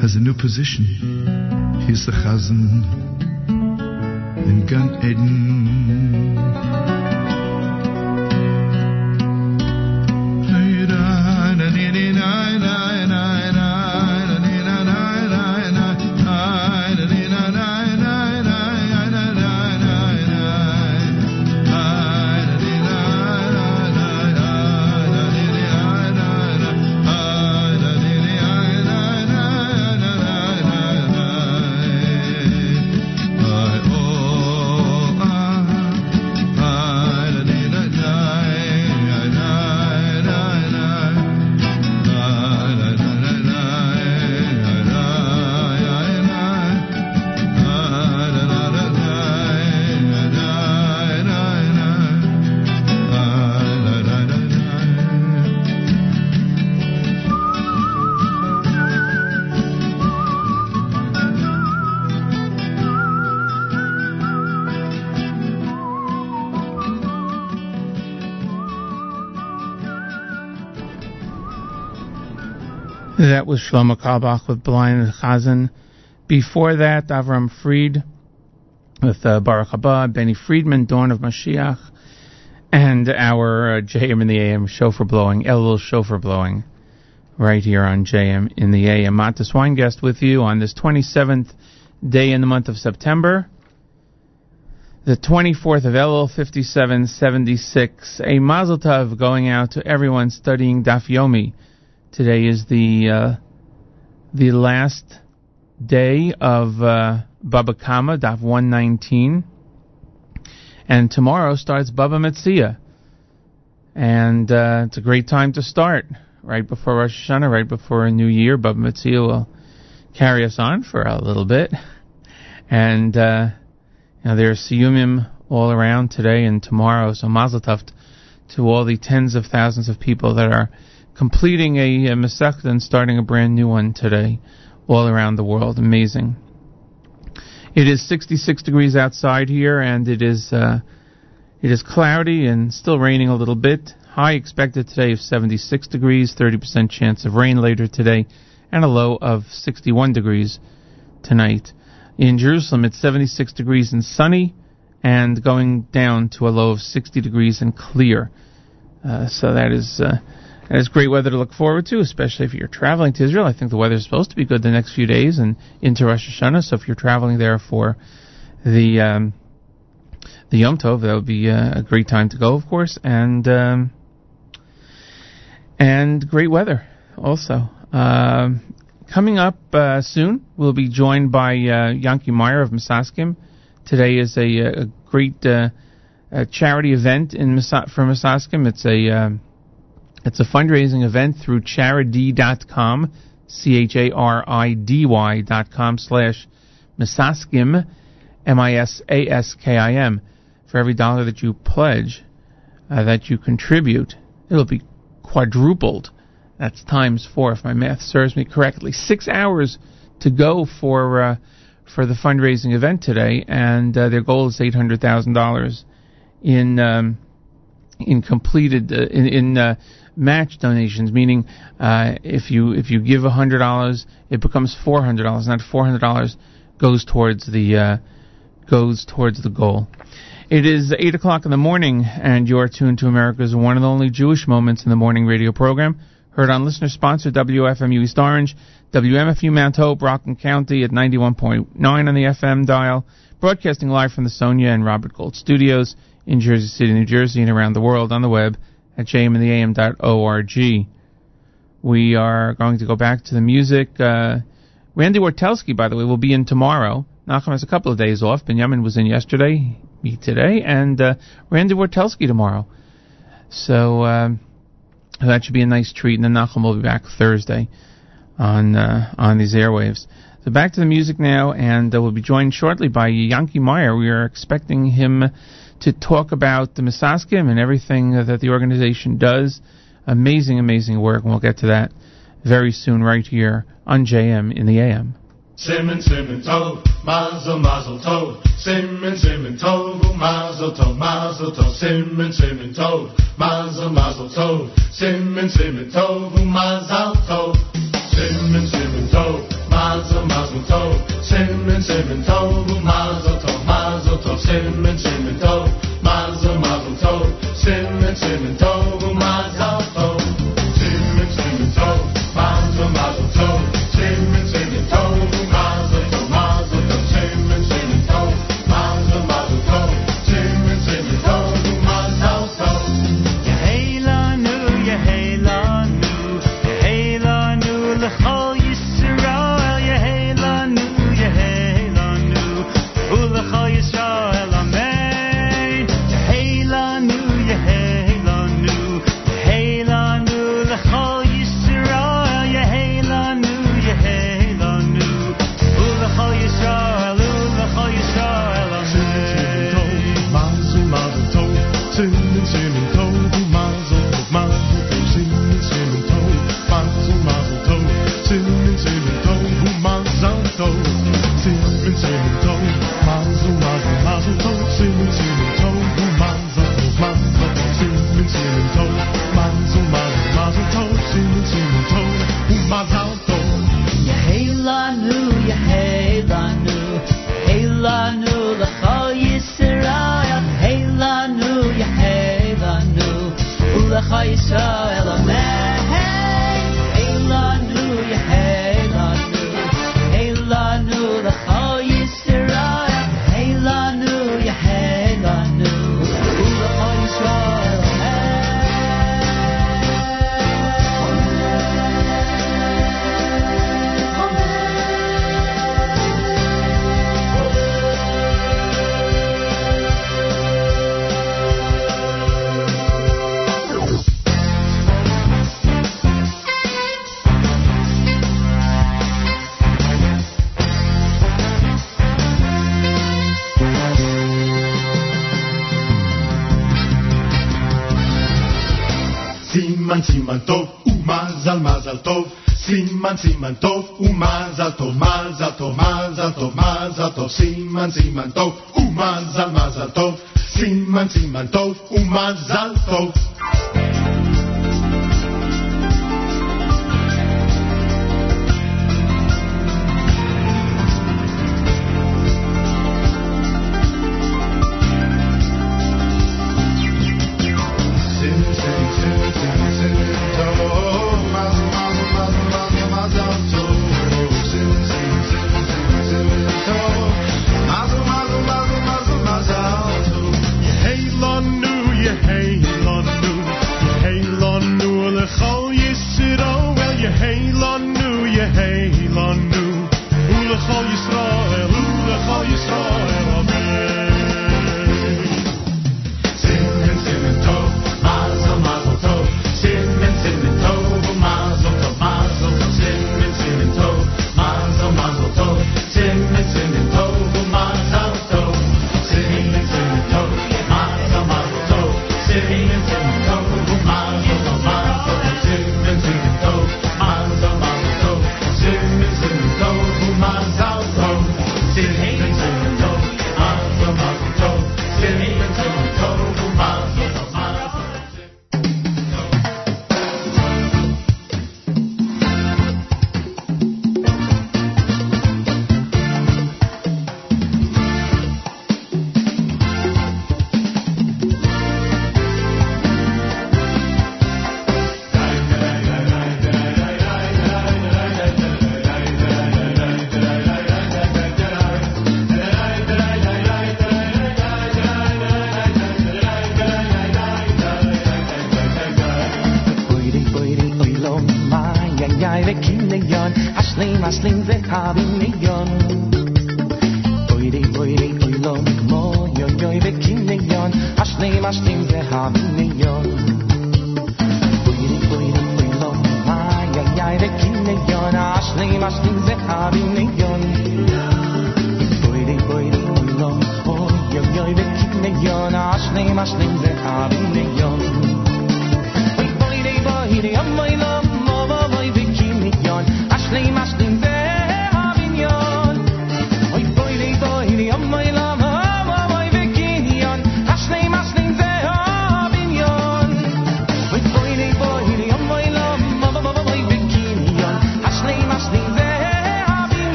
has a new position. He's the chazan in Gan Eden. Was Shlomo Carlebach with Blind Chazan. Before that, Avram Fried with uh, Baruch Haba, Benny Friedman, Dawn of Mashiach, and our uh, JM in the AM shofar blowing, Elul shofar blowing, right here on JM in the AM. Mattes Weingast with you on this 27th day in the month of September, the 24th of Elul, 5776. A mazel tov going out to everyone studying Daf Yomi. Today is the uh, the last day of uh, Baba Kama, Daf 119. And tomorrow starts Baba Metzia. And uh, it's a great time to start, right before Rosh Hashanah, right before a new year. Baba Metzia will carry us on for a little bit. And uh, you know, there are siyumim all around today and tomorrow, so mazel tov to all the tens of thousands of people that are completing a, a and starting a brand new one today, all around the world. Amazing. It is 66 degrees outside here, and it is uh, it is cloudy and still raining a little bit. High expected today of 76 degrees, 30% chance of rain later today, and a low of 61 degrees tonight. In Jerusalem, it's 76 degrees and sunny, and going down to a low of 60 degrees and clear. Uh, so that is. Uh, and it's great weather to look forward to, especially if you're traveling to Israel. I think the weather is supposed to be good the next few days and into Rosh Hashanah. So if you're traveling there for the um, the Yom Tov, that would be uh, a great time to go, of course, and um, and great weather also. Um coming up uh, soon, we'll be joined by uh, Meyer of Misaskim. Today is a, a great uh, charity event in Misa- for Misaskim. It's a um, it's a fundraising event through charidy.com, C-H-A-R-I-D-Y dot com slash Misaskim, M-I-S-A-S-K-I-M. For every dollar that you pledge, uh, that you contribute, it'll be quadrupled. That's times four, if my math serves me correctly. Six hours to go for uh, for the fundraising event today, and uh, their goal is eight hundred thousand dollars in um, in completed uh, in, in uh, match donations, meaning uh, if you if you give hundred dollars, it becomes four hundred dollars. Not four hundred dollars goes towards the uh, goes towards the goal. It is eight o'clock in the morning, and you're tuned to America's one and only Jewish Moments in the Morning radio program, heard on listener-sponsored WFMU East Orange, WMFU Mount Hope, Rockland County at 91.9 on the FM dial, broadcasting live from the Sonia and Robert Gold studios in Jersey City, New Jersey, and around the world on the web at jmintheam.org. We are going to go back to the music. Uh, Randy Wartelski, by the way, will be in tomorrow. Nachum has a couple of days off. Benjamin was in yesterday, me today, and uh, Randy Wartelski tomorrow. So um, that should be a nice treat. And then Nachum will be back Thursday on uh, on these airwaves. So back to the music now, and uh, we'll be joined shortly by Yanky Meyer. We are expecting him to talk about the Misaskim and everything that the organization does. Amazing, amazing work, and we'll get to that very soon right here on JM in the AM. Simon, Simon, Tov, Mazel, Mazel, Tov. Simon, Simon, Tov, Mazel, Tov, Mazel, Tov. Simon, Simon, Tov, Mazel, Mazel, Tov. Simon, Simon, Tov, Mazel, Tov. Simmen, simmen, tov, mazel, mazel, tov. Simmen, simmen, tov, mazel, tov, mazel, tov. Simmen, simmen, tov, mazel, mazel, tov. Simmen, simmen, tov, mazel. Hey, la nu, yeah, hey, nu. Ula chai Israel, la nu. simansimantov umazal mazaltov simansimantov umazaltov mazaltov mazaltov mazaltov simansimantov umazal mazaltov simansimantov umazaltov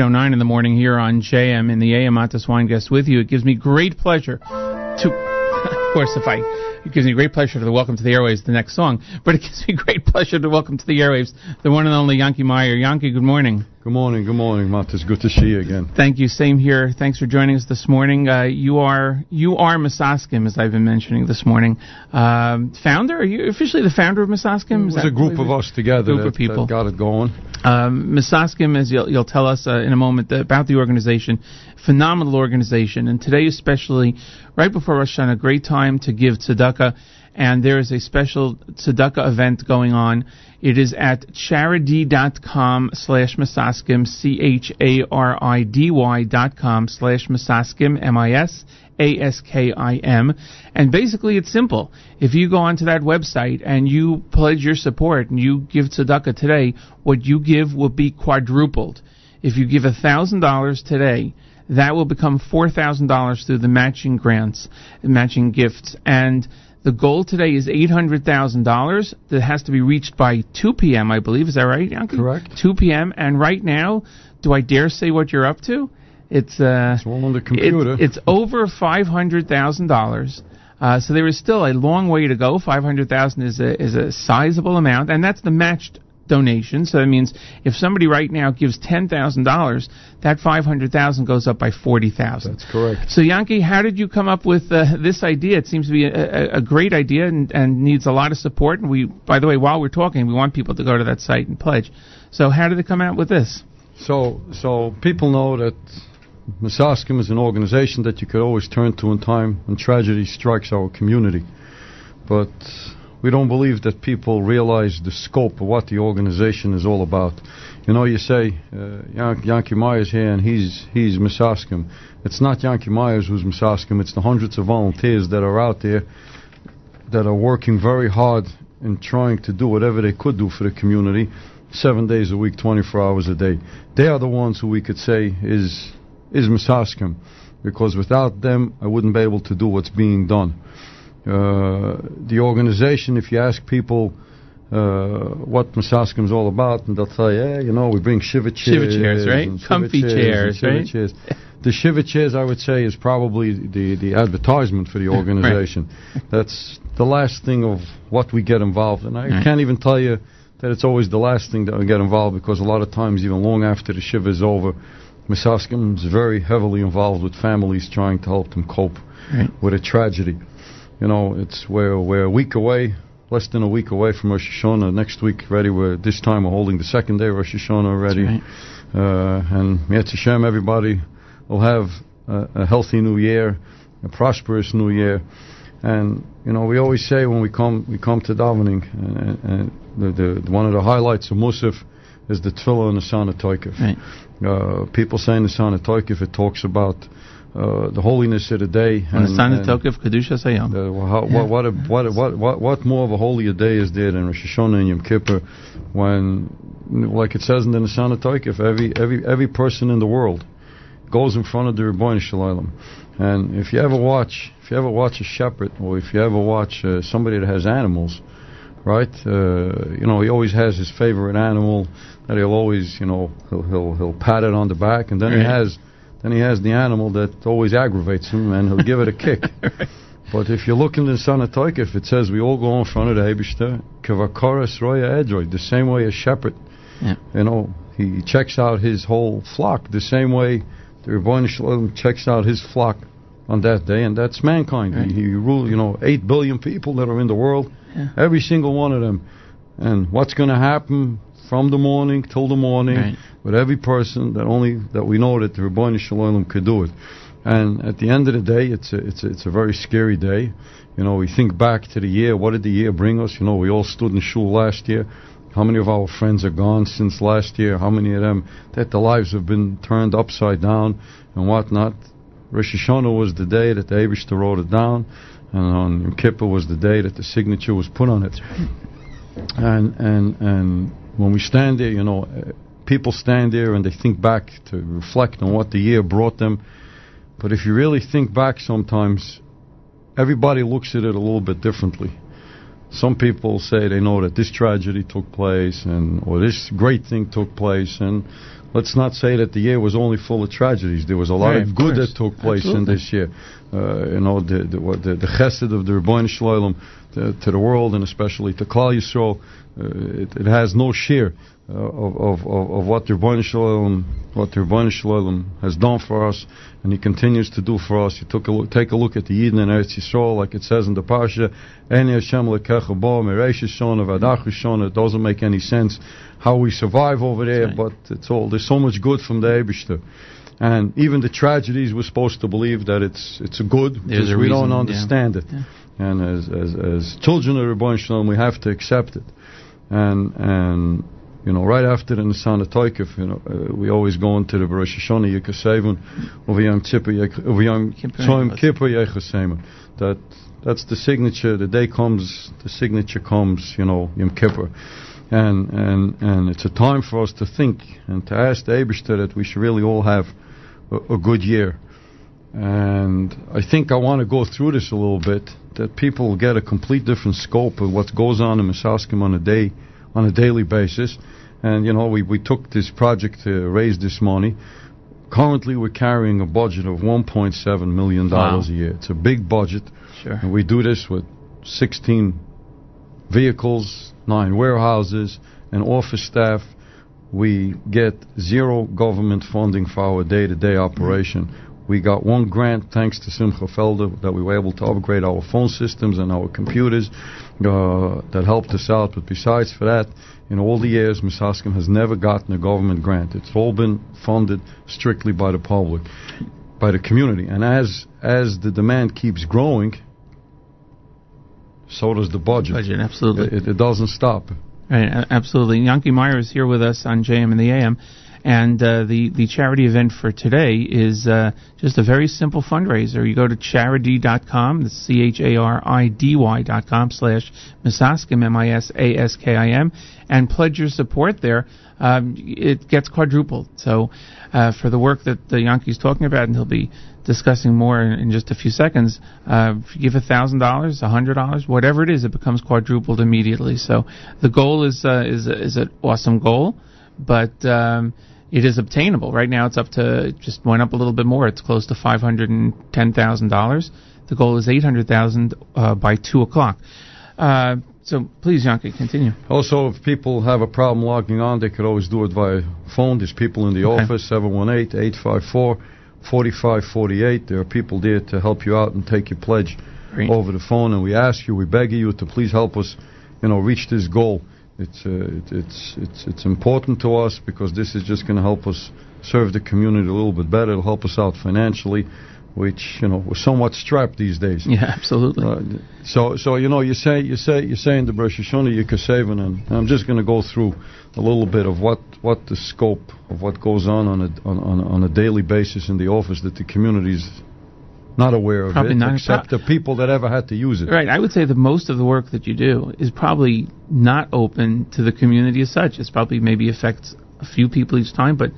8.09 in the morning here on JM in the AM Weingast with you. It gives me great pleasure to, of course, if I, it gives me great pleasure to welcome to the airwaves the next song, but it gives me great pleasure to welcome to the airwaves the one and only Yanky Meyer. Yanky, good morning. Good morning, good morning, Matt. It's good to see you again. Thank you. Same here. Thanks for joining us this morning. Uh, you are you are Misaskim, as I've been mentioning this morning. Um, founder? Are you officially the founder of Misaskim? It was a group of us together Group that, of people. that got it going. Um, Misaskim, as you'll, you'll tell us uh, in a moment about the organization, phenomenal organization, and today especially, right before Rosh Hashanah, great time to give tzedakah, and there is a special tzedakah event going on. It is at charidy.com slash Misaskim, C-H-A-R-I-D-Y dot com slash Misaskim, M-I-S, A-S-K-I-M. And basically it's simple. If you go onto that website and you pledge your support and you give tzedakah today, what you give will be quadrupled. If you give $1,000 today, that will become $4,000 through the matching grants, matching gifts. And the goal today is $800,000 that has to be reached by 2 p.m., I believe. Is that right, Yanky? Correct. 2 p.m. And right now, do I dare say what you're up to? It's uh, It's all on the computer. It's, it's over five hundred thousand dollars. Uh, so there is still a long way to go. Five hundred thousand is a is a sizable amount, and that's the matched donation. So that means if somebody right now gives ten thousand dollars, that five hundred thousand goes up by forty thousand. That's correct. So Yanky, how did you come up with uh, this idea? It seems to be a, a, a great idea and, and needs a lot of support. And we, by the way, while we're talking, we want people to go to that site and pledge. So how did it come out with this? So, so people know that Misaskim is an organization that you could always turn to in time when tragedy strikes our community. But we don't believe that people realize the scope of what the organization is all about. You know, you say uh, Yan- Yanky Myers here, and he's he's Misaskim. It's not Yanky Myers who's Misaskim. It's the hundreds of volunteers that are out there that are working very hard in trying to do whatever they could do for the community, seven days a week, 24 hours a day. They are the ones who we could say is is Misaskim, because without them, I wouldn't be able to do what's being done. Uh, the organization, if you ask people uh, what is all about, and they'll tell you, yeah, you know, we bring Shiva chairs. Shiva chairs, right? Comfy chairs, Shiva right? chairs. The Shiva chairs, I would say, is probably the, the advertisement for the organization. That's the last thing of what we get involved in. I Right. can't even tell you that it's always the last thing that we get involved because a lot of times, even long after the Shiva is over, Misaskim is very heavily involved with families trying to help them cope Right. with a tragedy. You know, it's we're we're a week away, less than a week away from Rosh Hashanah. Next week, ready. We're this time we're holding the second day of Rosh Hashanah already, right. uh, and Yetz Hashem, everybody will have a, a healthy new year, a prosperous new year. And you know, we always say when we come we come to davening, and, and the, the one of the highlights of Musaf is the tefillah and the Sana Toikif. Right. Uh, people say in the Sana Toikif it talks about uh, the holiness of the day. On the and- Sana and- Tokef Kedusha Sayom. uh, how, Yeah. what, what, what, what, what, what more of a holier day is there than Rosh Hashanah and Yom Kippur when, like it says in the Nisana Toikif, every, every, every person in the world goes in front of the Ribbono Shel Olam. And if you ever watch, if you ever watch a shepherd, or if you ever watch uh, somebody that has animals, right? Uh, you know, he always has his favorite animal that he'll always, you know, he'll he'll, he'll pat it on the back, and then he has, then he has the animal that always aggravates him, and he'll give it a kick. But if you look in the Son of Toikif, it says we all go in front of the Eibishter, Kavakoras Roya Edroid, the same way a shepherd, Yeah. you know, he checks out his whole flock the same way the Ribbono Shel Olam checks out his flock on that day, and that's mankind. Right. He, he rule, you know, eight billion people that are in the world, Yeah. every single one of them. And what's going to happen from the morning till the morning Right. with every person that only that we know that the Ribbono Shel Olam could do it. And at the end of the day, it's a, it's a, it's a very scary day. You know, we think back to the year. What did the year bring us? You know, we all stood in shul last year. How many of our friends are gone since last year? How many of them that their lives have been turned upside down and whatnot? Rosh Hashanah was the day that the Eibishter wrote it down, and on Yom Kippur was the day that the signature was put on it. And and and when we stand there, you know, uh, people stand there and they think back to reflect on what the year brought them. But if you really think back, sometimes everybody looks at it a little bit differently. Some people say they know that this tragedy took place and or this great thing took place and let's not say that the year was only full of tragedies. There was a lot Right, of good that took place in this year. Uh, you know, the the, the the chesed of the Ribbono Shel Olam to, to the world and especially to Klal Yisrael, uh, it, it has no share uh, of, of, of, what the Ribbono Shel Olam, what Ribbono Shel Olam has done for us, and He continues to do for us. You took a look, take a look at the Yidden in Eretz Yisrael, like it says in the Parsha, Eni Hashem lekecha bo mereish Shona v'adach Shona. It doesn't make any sense how we survive over there, Right. but it's all there's so much good from the Eibishter. And even the tragedies, we're supposed to believe that it's it's a good because we don't reason, yeah. understand it. Yeah. And as as as children of Ribbono Shel Olam, we have to accept it. And and you know, right after the Nisana Toikif, you know, uh, we always go into the Rosh Hashanah Yikasevon, over Yom Kippur, Yek- over Yom Kippur Tzom Yechasevon. Kippur That that's the signature. The day comes, the signature comes. You know, Yom Kippur, and and and it's a time for us to think and to ask the Eibishter that we should really all have a, a good year. And I think I want to go through this a little bit, that people get a complete different scope of what goes on in Misaskim on a day, on a daily basis. And you know, we, we took this project to raise this money. Currently, we're carrying a budget of 1.7 million dollars Wow. a year. It's a big budget, Sure. and we do this with 16 vehicles, nine warehouses, and office staff. We get zero government funding for our day-to-day operation. We got one grant thanks to Simcha Felder that we were able to upgrade our phone systems and our computers uh, that helped us out. But besides for that, in all the years, Misaskim has never gotten a government grant. It's all been funded strictly by the public, by the community. And as as the demand keeps growing, so does the budget. Budget, absolutely. It, it doesn't stop. Right, absolutely. Yanky Meyer is here with us on JM in the AM. And uh, the the charity event for today is uh, just a very simple fundraiser. You go to charidy.com, that's c h a r i d y dot com slash misaskim m i s a s k i m, and pledge your support there. Um, it gets quadrupled. So uh, for the work that the Yanky's talking about, and he'll be discussing more in, in just a few seconds. Uh, give a thousand dollars, a hundred dollars, whatever it is, it becomes quadrupled immediately. So the goal is uh, is is an awesome goal, but um, it is obtainable. Right now, it's up to it just went up a little bit more. It's close to five hundred and ten thousand dollars. The goal is eight hundred thousand uh, by two o'clock. Uh, so please, Yanky, continue. Also, if people have a problem logging on, they could always do it via phone. There's people in the Okay. office, 718-854-4548. There are people there to help you out and take your pledge over the phone. And we ask you, we beg you to please help us, you know, reach this goal. It's uh, it, it's it's it's important to us because this is just going to help us serve the community a little bit better. It'll help us out financially, which you know we're somewhat strapped these days. Yeah, absolutely. Uh, so, so you know, you say, you say, you're saying the Rosh Hashanah Yikasevin, and I'm just going to go through a little bit of what, what the scope of what goes on on a on, on, on a daily basis in the office that the community's not aware of Probably it, not- except the people that ever had to use it. Right. I would say that most of the work that you do is probably not open to the community as such. It's probably maybe affects a few people each time, but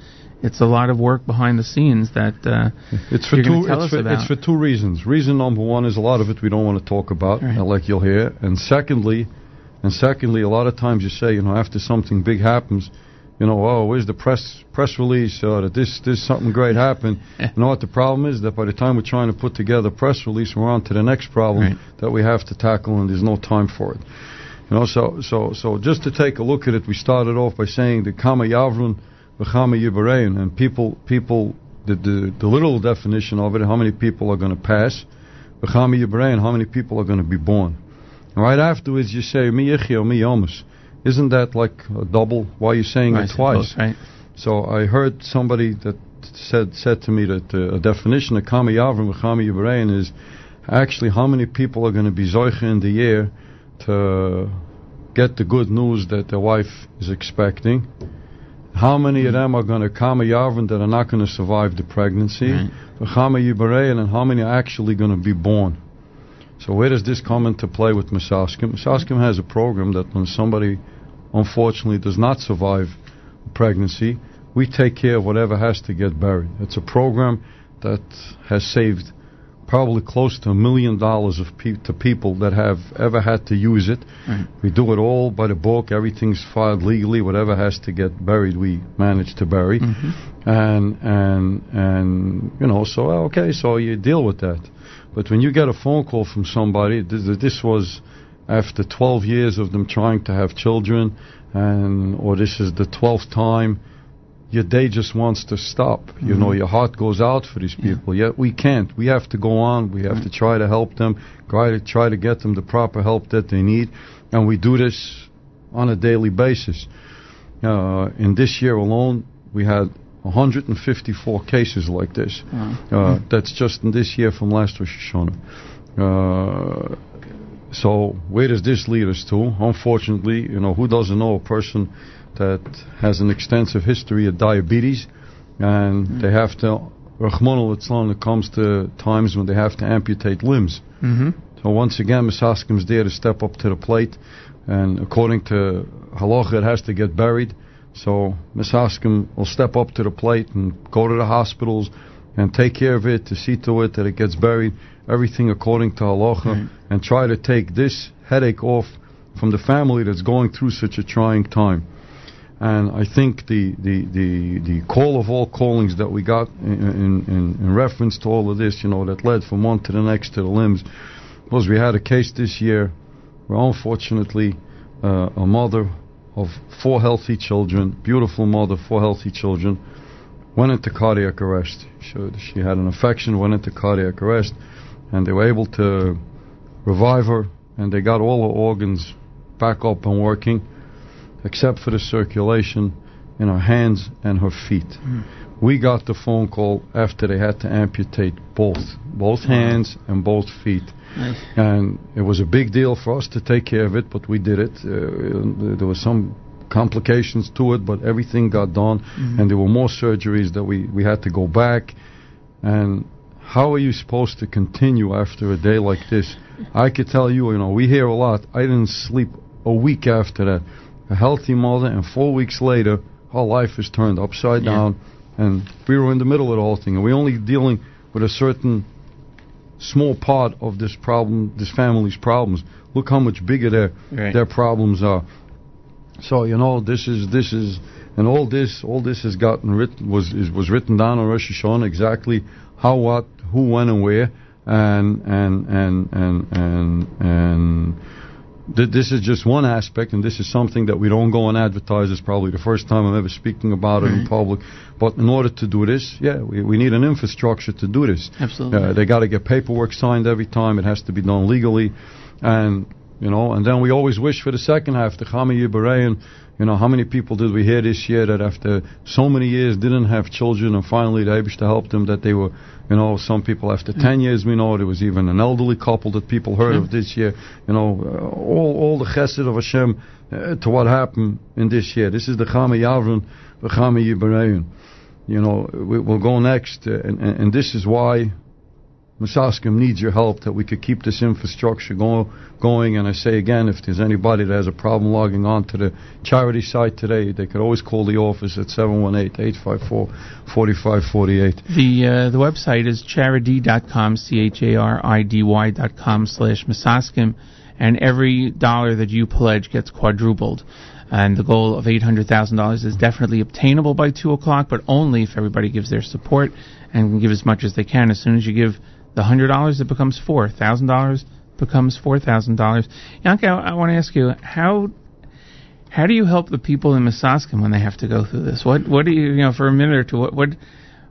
it's a lot of work behind the scenes that uh, It's for two. tell It's us for, about. it's for two reasons. Reason number one is a lot of it we don't want to talk about, uh, like you'll hear. And secondly, and secondly, a lot of times you say, you know, after something big happens, you know, oh, where's the press press release? Uh, that this this something great happened. you know what the problem is? That by the time we're trying to put together a press release, we're on to the next problem that we have to tackle, and there's no time for it. You know, so so so just to take a look at it, we started off by saying the Kama Yavrun, V'chama Yibarein, and people people the, the the literal definition of it, how many people are going to pass, V'chama Yibarein, how many people are going to be born. And right afterwards, you say Mi Yechia, Mi Yomus. Isn't that like a double? Why are you saying I it twice? suppose, right. So I heard somebody that said said to me that uh, a definition of Kama Yavrim V'chama Yibarein is actually how many people are going to be Zoicha in the year to get the good news that their wife is expecting. How many of them are going to Kama Yavrim that are not going to survive the pregnancy? V'chama Yibarein and how many are actually going to be born? So where does this come into play with Misaskim? Misaskim has a program that when somebody unfortunately does not survive pregnancy, we take care of whatever has to get buried. It's a program that has saved probably close to a million dollars of pe- to people that have ever had to use it. We do it all by the book. Everything's filed legally. Whatever has to get buried, we manage to bury. Mm-hmm. And and and you know, so okay, so you deal with that. But when you get a phone call from somebody, this, this was after 12 years of them trying to have children, and or this is the 12th time, your day just wants to stop. You know, your heart goes out for these people. Yet we can't. We have to go on. We have to try to help them, try to try to get them the proper help that they need, and we do this on a daily basis. Uh, in this year alone, we had 154 cases like this. Uh, that's just in this year from last Rosh Hashanah. Uh, so where does this lead us to? Unfortunately, you know, who doesn't know a person that has an extensive history of diabetes and they have to, Rahman it comes to times when they have to amputate limbs. Mm-hmm. So once again, Misaskim's there to step up to the plate, and according to halacha, it has to get buried. So Misaskim will step up to the plate and go to the hospitals and take care of it to see to it that it gets buried, everything according to halacha, and try to take this headache off from the family that's going through such a trying time. And I think the, the, the, the call of all callings that we got in, in, in, in reference to all of this, you know, that led from one to the next to the limbs, was we had a case this year where unfortunately uh, a mother of four healthy children, beautiful mother, four healthy children, went into cardiac arrest. She, she had an infection, went into cardiac arrest, and they were able to revive her, and they got all her organs back up and working, except for the circulation in her hands and her feet. We got the phone call after they had to amputate both, both hands and both feet. And it was a big deal for us to take care of it, but we did it. Uh, there was some complications to it, but everything got done, Mhm. and there were more surgeries that we we had to go back. And how are you supposed to continue after a day like this? I could tell you, you know, we hear a lot. I didn't sleep a week after that. A healthy mother, and four weeks later, her life is turned upside Yeah. down, and we were in the middle of the whole thing, and we're only dealing with a certain small part of this problem, this family's problems. Look how much bigger their Right. their problems are. So you know, this is this is, and all this all this has gotten written was is, was written down on Rosh Hashanah exactly how, what, who, when, and where, and and and and and and. Th- this is just one aspect, and this is something that we don't go and advertise. It's probably the first time I'm ever speaking about it in public. But in order to do this, yeah, we, we need an infrastructure to do this. Absolutely. Uh, they got to get paperwork signed every time. It has to be done legally, and you know. And then we always wish for the second half, the Chama Yibarein. You know, how many people did we hear this year that after so many years didn't have children, and finally the Abish to help them that they were, you know, some people after ten years we know there was even an elderly couple that people heard of this year. You know, uh, all all the chesed of Hashem uh, to what happened in this year. This is the Chama Yavrin, the Chama Yibarein you know, we, we'll go next, uh, and, and this is why Misaskim needs your help that we could keep this infrastructure go, going. And I say again, if there's anybody that has a problem logging on to the charity site today, they could always call the office at 718-854-4548. The uh, the website is charidy.com, c h a r i d y dot com slash misaskim, and every dollar that you pledge gets quadrupled. And the goal of eight hundred thousand dollars is definitely obtainable by two o'clock, but only if everybody gives their support and can give as much as they can. As soon as you give the hundred dollars, it becomes four thousand dollars becomes four thousand dollars. Yanka, I, I want to ask you how how do you help the people in Misaskim when they have to go through this? What what do you you know for a minute or two? What what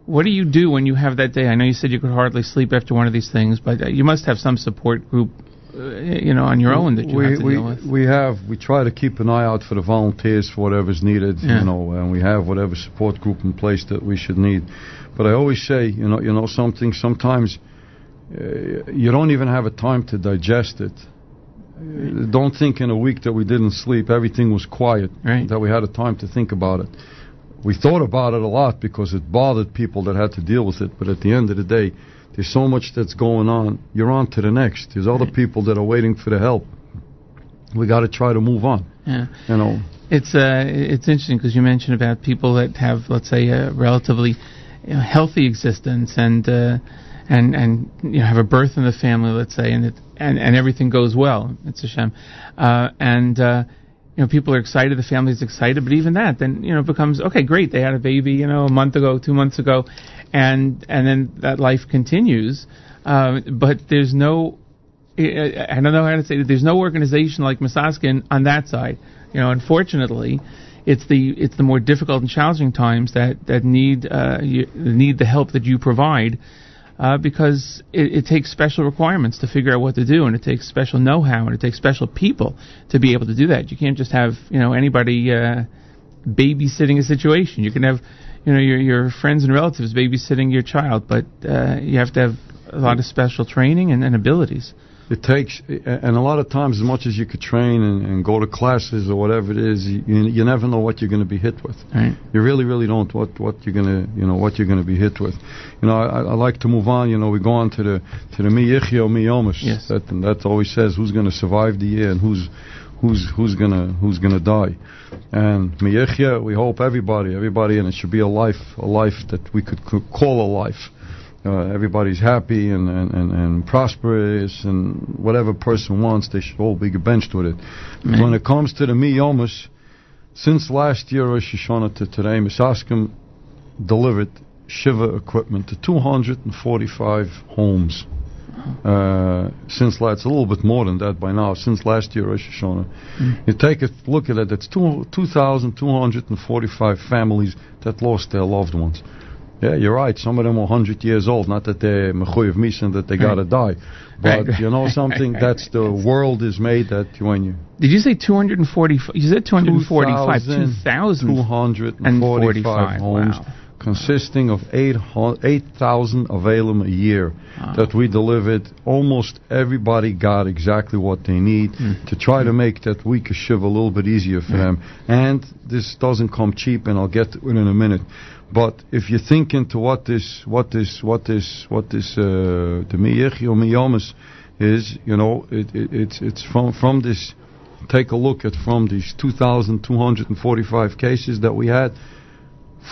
what do you do when you have that day? I know you said you could hardly sleep after one of these things, but uh, you must have some support group, uh, you know, on your own that you we, have to we, deal with. We have, we try to keep an eye out for the volunteers for whatever's needed, Yeah. you know, and we have whatever support group in place that we should need. But I always say, you know, you know something, sometimes you don't even have a time to digest it. Don't think in a week that we didn't sleep, everything was quiet, that we had a time to think about it. We thought about it a lot because it bothered people that had to deal with it, but at the end of the day, there's so much that's going on. You're on to the next. There's other people that are waiting for the help. We got to try to move on. Yeah. You know, It's uh, it's interesting because you mentioned about people that have, let's say, a relatively you know, healthy existence and uh, and and you know have a birth in the family, let's say, and it and, and everything goes well. It's a shame, uh, and uh, you know people are excited, the family's excited, but even that then you know becomes okay, great, they had a baby, you know, a month ago, two months ago, and and then that life continues, uh, but there's no I don't know how to say it. There's no organization like Misaskim on that side. You know, unfortunately, it's the it's the more difficult and challenging times that that need uh, you, need the help that you provide. Uh, because it, it takes special requirements to figure out what to do, and it takes special know-how, and it takes special people to be able to do that. You can't just have you know anybody uh, babysitting a situation. You can have you know your your friends and relatives babysitting your child, but uh, you have to have a lot of special training and, and abilities. It takes, and a lot of times, as much as you could train and, and go to classes or whatever it is, you, you never know what you're going to be hit with. Right. You really, really don't what what you're gonna you know what you're gonna be hit with. You know, I, I like to move on. You know, we go on to the to the mi yichya, mi yomish. Yes. That and that always says who's gonna survive the year and who's who's who's gonna who's gonna die. And mi yichya, we hope everybody, everybody, and it should be a life, a life that we could call a life. Uh, everybody's happy and, and, and, and prosperous, and whatever person wants, they should all be benched with it. When it comes to the mi yomish, since last year Rosh Hashanah to today, Misaskim delivered Shiva equipment to 245 homes. Uh, since last, it's a little bit more than that by now. Since last year Rosh Hashanah, Mm. you take a look at it. It's two 2,245 families that lost their loved ones. Yeah, you're right. Some of them are 100 years old. Not that they're mechuyev misen that they gotta die, but Right, you know something. That's the world is made that when you Did you say 240? You said 245. 2,000. 245 homes Wow. consisting of 8,000 8,000 availum a year that we delivered. Almost everybody got exactly what they need hmm. to try to make that week of Shiva a little bit easier for hmm. them. And this doesn't come cheap, and I'll get to it in a minute. But if you think into what this, what this, what this, what this, uh, the Miyech or Miyamas is, you know, it, it, it's it's from from this. Take a look at from these 2,245 cases that we had.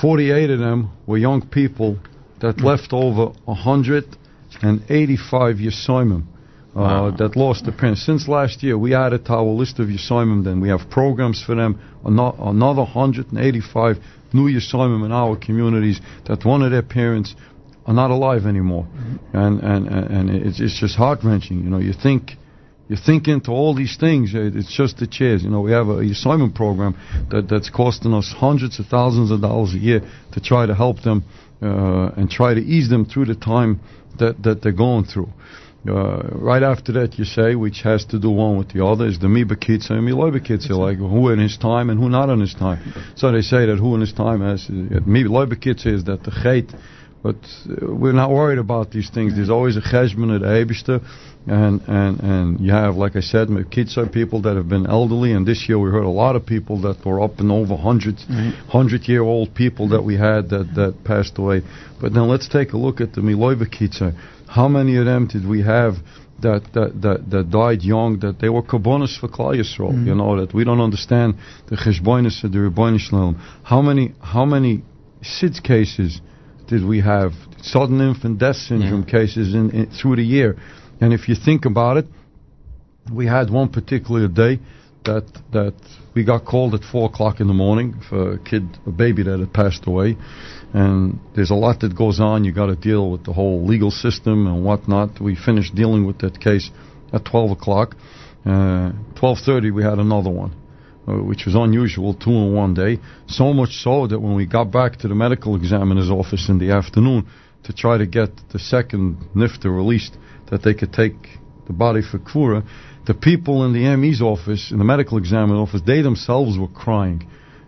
48 of them were young people that left over 185 Yesoimim uh, that lost their parents. Since last year, we added to our list of Yesoimim. Then we have programs for them. Another 185 new Yesoimim in our communities that one of their parents are not alive anymore, and and and and it's it's just heart wrenching. You know, you think. You think into all these things. It's just the chairs. You know, we have a assignment program that that's costing us hundreds of thousands of dollars a year to try to help them uh, and try to ease them through the time that that they're going through. Uh, right after that, you say, which has to do one with the other, is the Miba Kitsa and Miloiba Kitsa, like who in his time and who not in his time. So they say that who in his time has, uh, Miloiba Kitsa is that the Chait, but uh, we're not worried about these things. There's always a cheshbon at Eibishter, and, and, and you have, like I said, Kitzur people that have been elderly, and this year we heard a lot of people that were up and over 100, 100 year old people that we had that, that passed away. But now let's take a look at the Miloiva Kitzur. How many of them did we have that, that, that, that died young, that they were karbonis for Klal Yisrael, mm-hmm. you know, that we don't understand the cheshbonis of the Ribbono Shel Olam. How many, how many SIDS cases did we have? Sudden infant death syndrome cases in, in, through the year. And if you think about it, we had one particular day that that we got called at four o'clock in the morning for a kid, a baby that had passed away, and there's a lot that goes on. You got to deal with the whole legal system and whatnot. We finished dealing with that case at twelve o'clock. Uh, twelve thirty, we had another one. Uh, which was unusual, two in one day. So much so that when we got back to the medical examiner's office in the afternoon to try to get the second NIFTA released, that they could take the body for Kura, the people in the ME's office, in the medical examiner's office, they themselves were crying.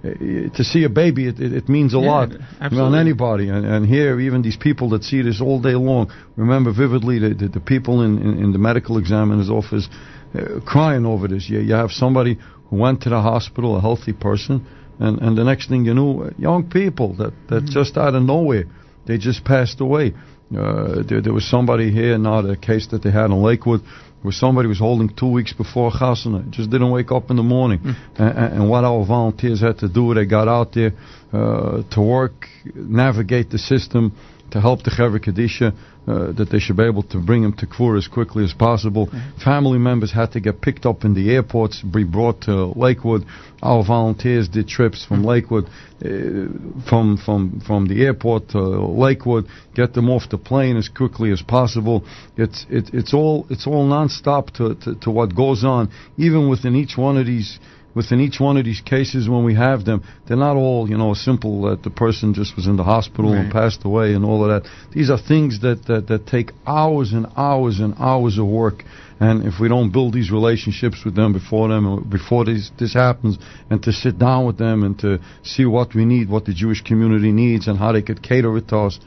Uh, to see a baby, it, it, it means a Yeah, lot absolutely. on anybody. And, and here, even these people that see this all day long, remember vividly the, the, the people in, in, in the medical examiner's office uh, crying over this. You, you have somebody who went to the hospital, a healthy person, and, and the next thing you know, uh, young people that, that just out of nowhere, they just passed away. Uh, there, there was somebody here not a case that they had in Lakewood, where somebody was holding two weeks before Chasana, just didn't wake up in the morning. And, and, and what our volunteers had to do, they got out there uh, to work, navigate the system, to help the Chevra Kadisha, uh, that they should be able to bring him to Kvur as quickly as possible. Family members had to get picked up in the airports, be brought to Lakewood. Our volunteers did trips from Lakewood, uh, from from from the airport to Lakewood, get them off the plane as quickly as possible. It's it, it's all it's all nonstop to, to to what goes on, even within each one of these within each one of these cases when we have them, they're not all, you know, simple that the person just was in the hospital and passed away and all of that. These are things that, that, that take hours and hours and hours of work. And if we don't build these relationships with them before them, before this, this happens, and to sit down with them and to see what we need, what the Jewish community needs, and how they could cater it to us,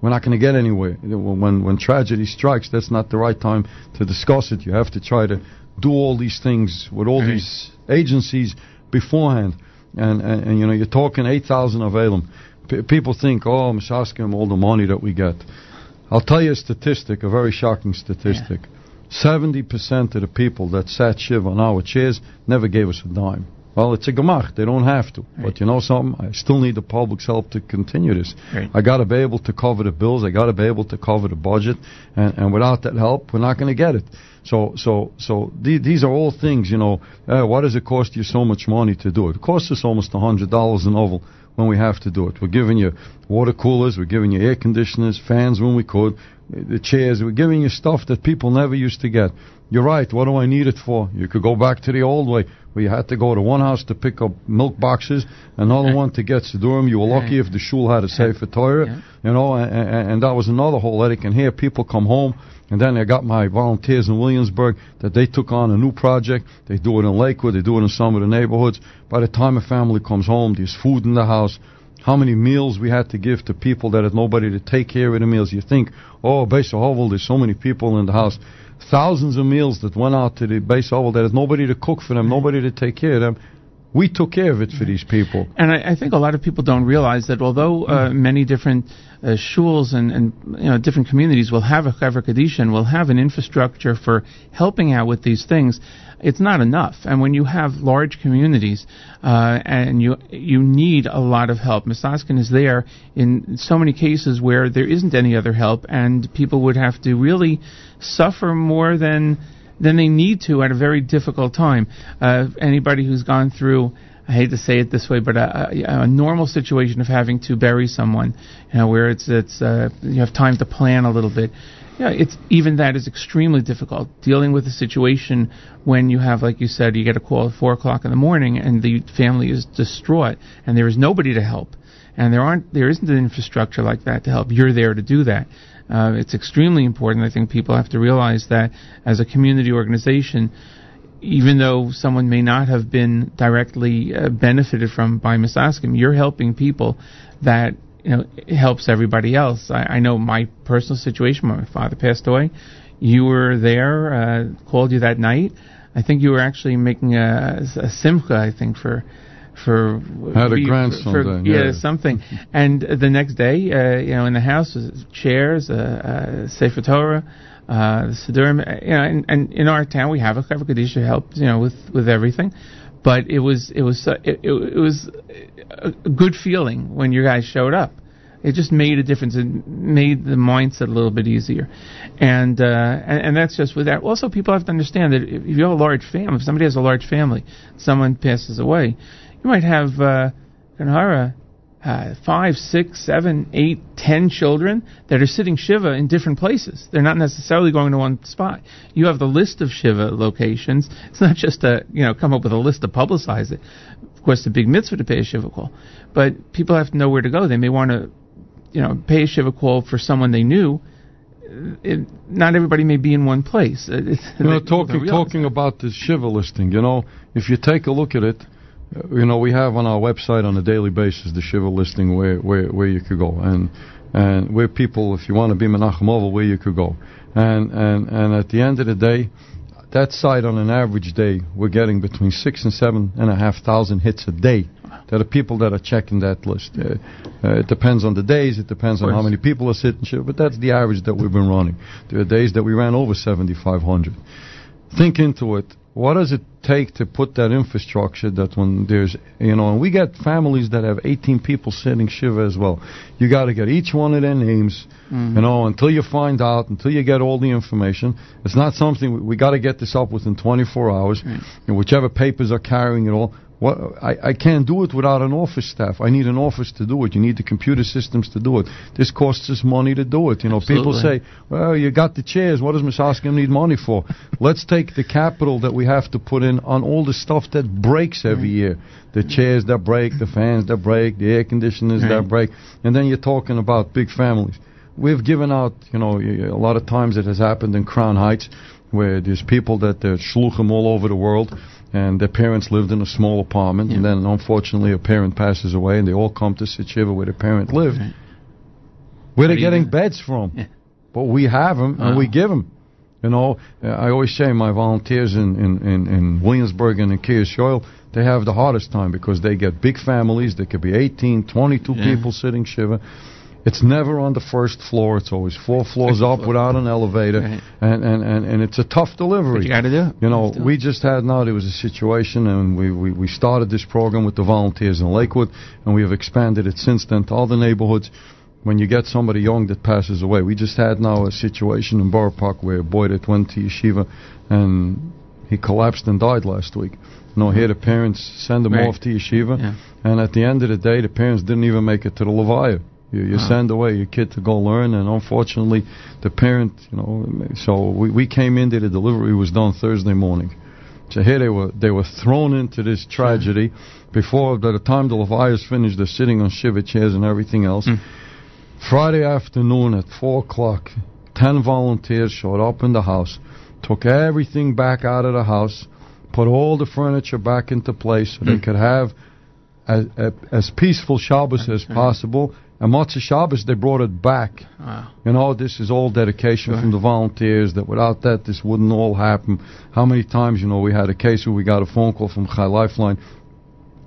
we're not going to get anywhere. When when tragedy strikes, that's not the right time to discuss it. You have to try to do all these things with all these agencies beforehand. And, and, and you know, you're talking 8,000 of Elam. P- people think, oh, Misaskim, all the money that we get. I'll tell you a statistic, a very shocking statistic. 70% of the people that sat Shiv on our chairs never gave us a dime. Well, it's a gemach. They don't have to. But you know something? I still need the public's help to continue this. Right. I got to be able to cover the bills. I got to be able to cover the budget. And, and without that help, we're not going to get it. So, so, so the- these are all things, you know, uh, what does it cost you so much money to do it? It costs us almost $100 an oval when we have to do it. We're giving you water coolers, we're giving you air conditioners, fans when we could, the chairs, we're giving you stuff that people never used to get. You're right, what do I need it for? You could go back to the old way where you had to go to one house to pick up milk boxes, another one to get Sidurim. You were lucky if the shul had a Sefer Torah, you know, and, and, and that was another whole headache. And here people come home, and then I got my volunteers in Williamsburg that they took on a new project. They do it in Lakewood, they do it in some of the neighborhoods. By the time a family comes home, there's food in the house. how many meals we had to give to people that had nobody to take care of the meals. You think, oh, base of Hovel, there's so many people in the house. Thousands of meals that went out to the Beis Hovel that had nobody to cook for them, nobody to take care of them. We took care of it for these people. And I, I think a lot of people don't realize that although uh, many different uh, shuls and, and you know different communities will have a Chevra Kadisha and will have an infrastructure for helping out with these things, it's not enough. And when you have large communities uh, and you you need a lot of help, Misaskim is there in so many cases where there isn't any other help, and people would have to really suffer more than than they need to at a very difficult time. Uh, anybody who's gone through, I hate to say it this way, but a, a, a normal situation of having to bury someone, you know, where it's it's uh, you have time to plan a little bit. Yeah, it's even that is extremely difficult. Dealing with a situation when you have, like you said, you get a call at four o'clock in the morning and the family is distraught and there is nobody to help, and there aren't there isn't an infrastructure like that to help. You're there to do that. Uh, it's extremely important. I think people have to realize that as a community organization, even though someone may not have been directly uh, benefited from by Misaskim, you're helping people that you know helps everybody else. I, I know my personal situation. My father passed away. You were there, uh, called you that night. I think you were actually making a, a simcha. I think for for Had a grandson for, then, yeah, yeah. something. and the next day, uh, you know, in the house was chairs, uh, uh, Sefer Torah, uh, the Siddurim, uh, you know, and, and in our town we have a Chevra Kadisha help, you know, with with everything. But it was it was uh, it, it, was a a good feeling when your guys showed up. It just made a difference. It made the mindset a little bit easier, and uh, and, and that's just with that. Also, people have to understand that if you have a large family, if somebody has a large family, someone passes away, you might have uh, Kanhara, uh, five, six, seven, eight, ten children that are sitting shiva in different places. They're not necessarily going to one spot. You have the list of shiva locations. It's not just a you know come up with a list to publicize it. Of course, the big mitzvah to pay a shiva call, but people have to know where to go. They may want to you know pay a shiva call for someone they knew. It, not everybody may be in one place. It- it's- You know, talking talking about the Shiva listing, you know, if you take a look at it, you know, we have on our website on a daily basis the Shiva listing where, where, where you could go and and where people, if you want to be Menachem Oval, where you could go. And, and, and at the end of the day, that site on an average day, we're getting between six and seven and a half thousand hits a day. There are people that are checking that list. Uh, uh, it depends on the days, it depends on how many people are sitting, but that's the average that we've been running. There are days that we ran over 7,500 think into it. What does it take to put that infrastructure that when there's, you know, and we get families that have 18 people sitting Shiva as well. You got to get each one of their names, Mhm. you know, until you find out, until you get all the information. It's not something, we, we got to get this up within 24 hours. And whichever papers are carrying it all, what, I, I can't do it without an office staff. I need an office to do it. You need the computer systems to do it. This costs us money to do it. You know, people say, well, you got the chairs. What does Misaskim need money for? Let's take the capital that we have to put in on all the stuff that breaks every year. The chairs that break, the fans that break, the air conditioners Right. that break. And then you're talking about big families. We've given out, you know, a lot of times it has happened in Crown Heights where there's people that they're shluchim all over the world and their parents lived in a small apartment and then unfortunately a parent passes away and they all come to sit shiva where the parent lived. Where How they do you getting do- beds from? But we have them and we oh. give them. You know, I always say my volunteers in, in, in, in Williamsburg and in Kiryas Joel, they have the hardest time because they get big families. There could be 18, 22 Yeah. people sitting Shiva. It's never on the first floor. It's always four floors up without an elevator. Right. And, and, and, and it's a tough delivery. But you got to do. You know, we just had now there was a situation, and we, we, we started this program with the volunteers in Lakewood, and we have expanded it since then to all the neighborhoods. When you get somebody young that passes away, we just had now a situation in Borough Park where a boy that went to yeshiva and he collapsed and died last week. You know, here the parents send him Right. off to yeshiva, Yeah. and at the end of the day, the parents didn't even make it to the levaya. You, you Ah. send away your kid to go learn, and unfortunately, the parent, you know, so we, we came in there. The delivery was done Thursday morning. So here they were, they were thrown into this hmm. tragedy. Before, by the time the levaya is finished, they're sitting on shiva chairs and everything else. Hmm. Friday afternoon at four o'clock, ten volunteers showed up in the house, took everything back out of the house, put all the furniture back into place so they hmm. could have as, as peaceful Shabbos as possible. And Motzei Shabbos, they brought it back. Wow. You know, this is all dedication from the volunteers. That without that, this wouldn't all happen. How many times, you know, we had a case where we got a phone call from Chai Lifeline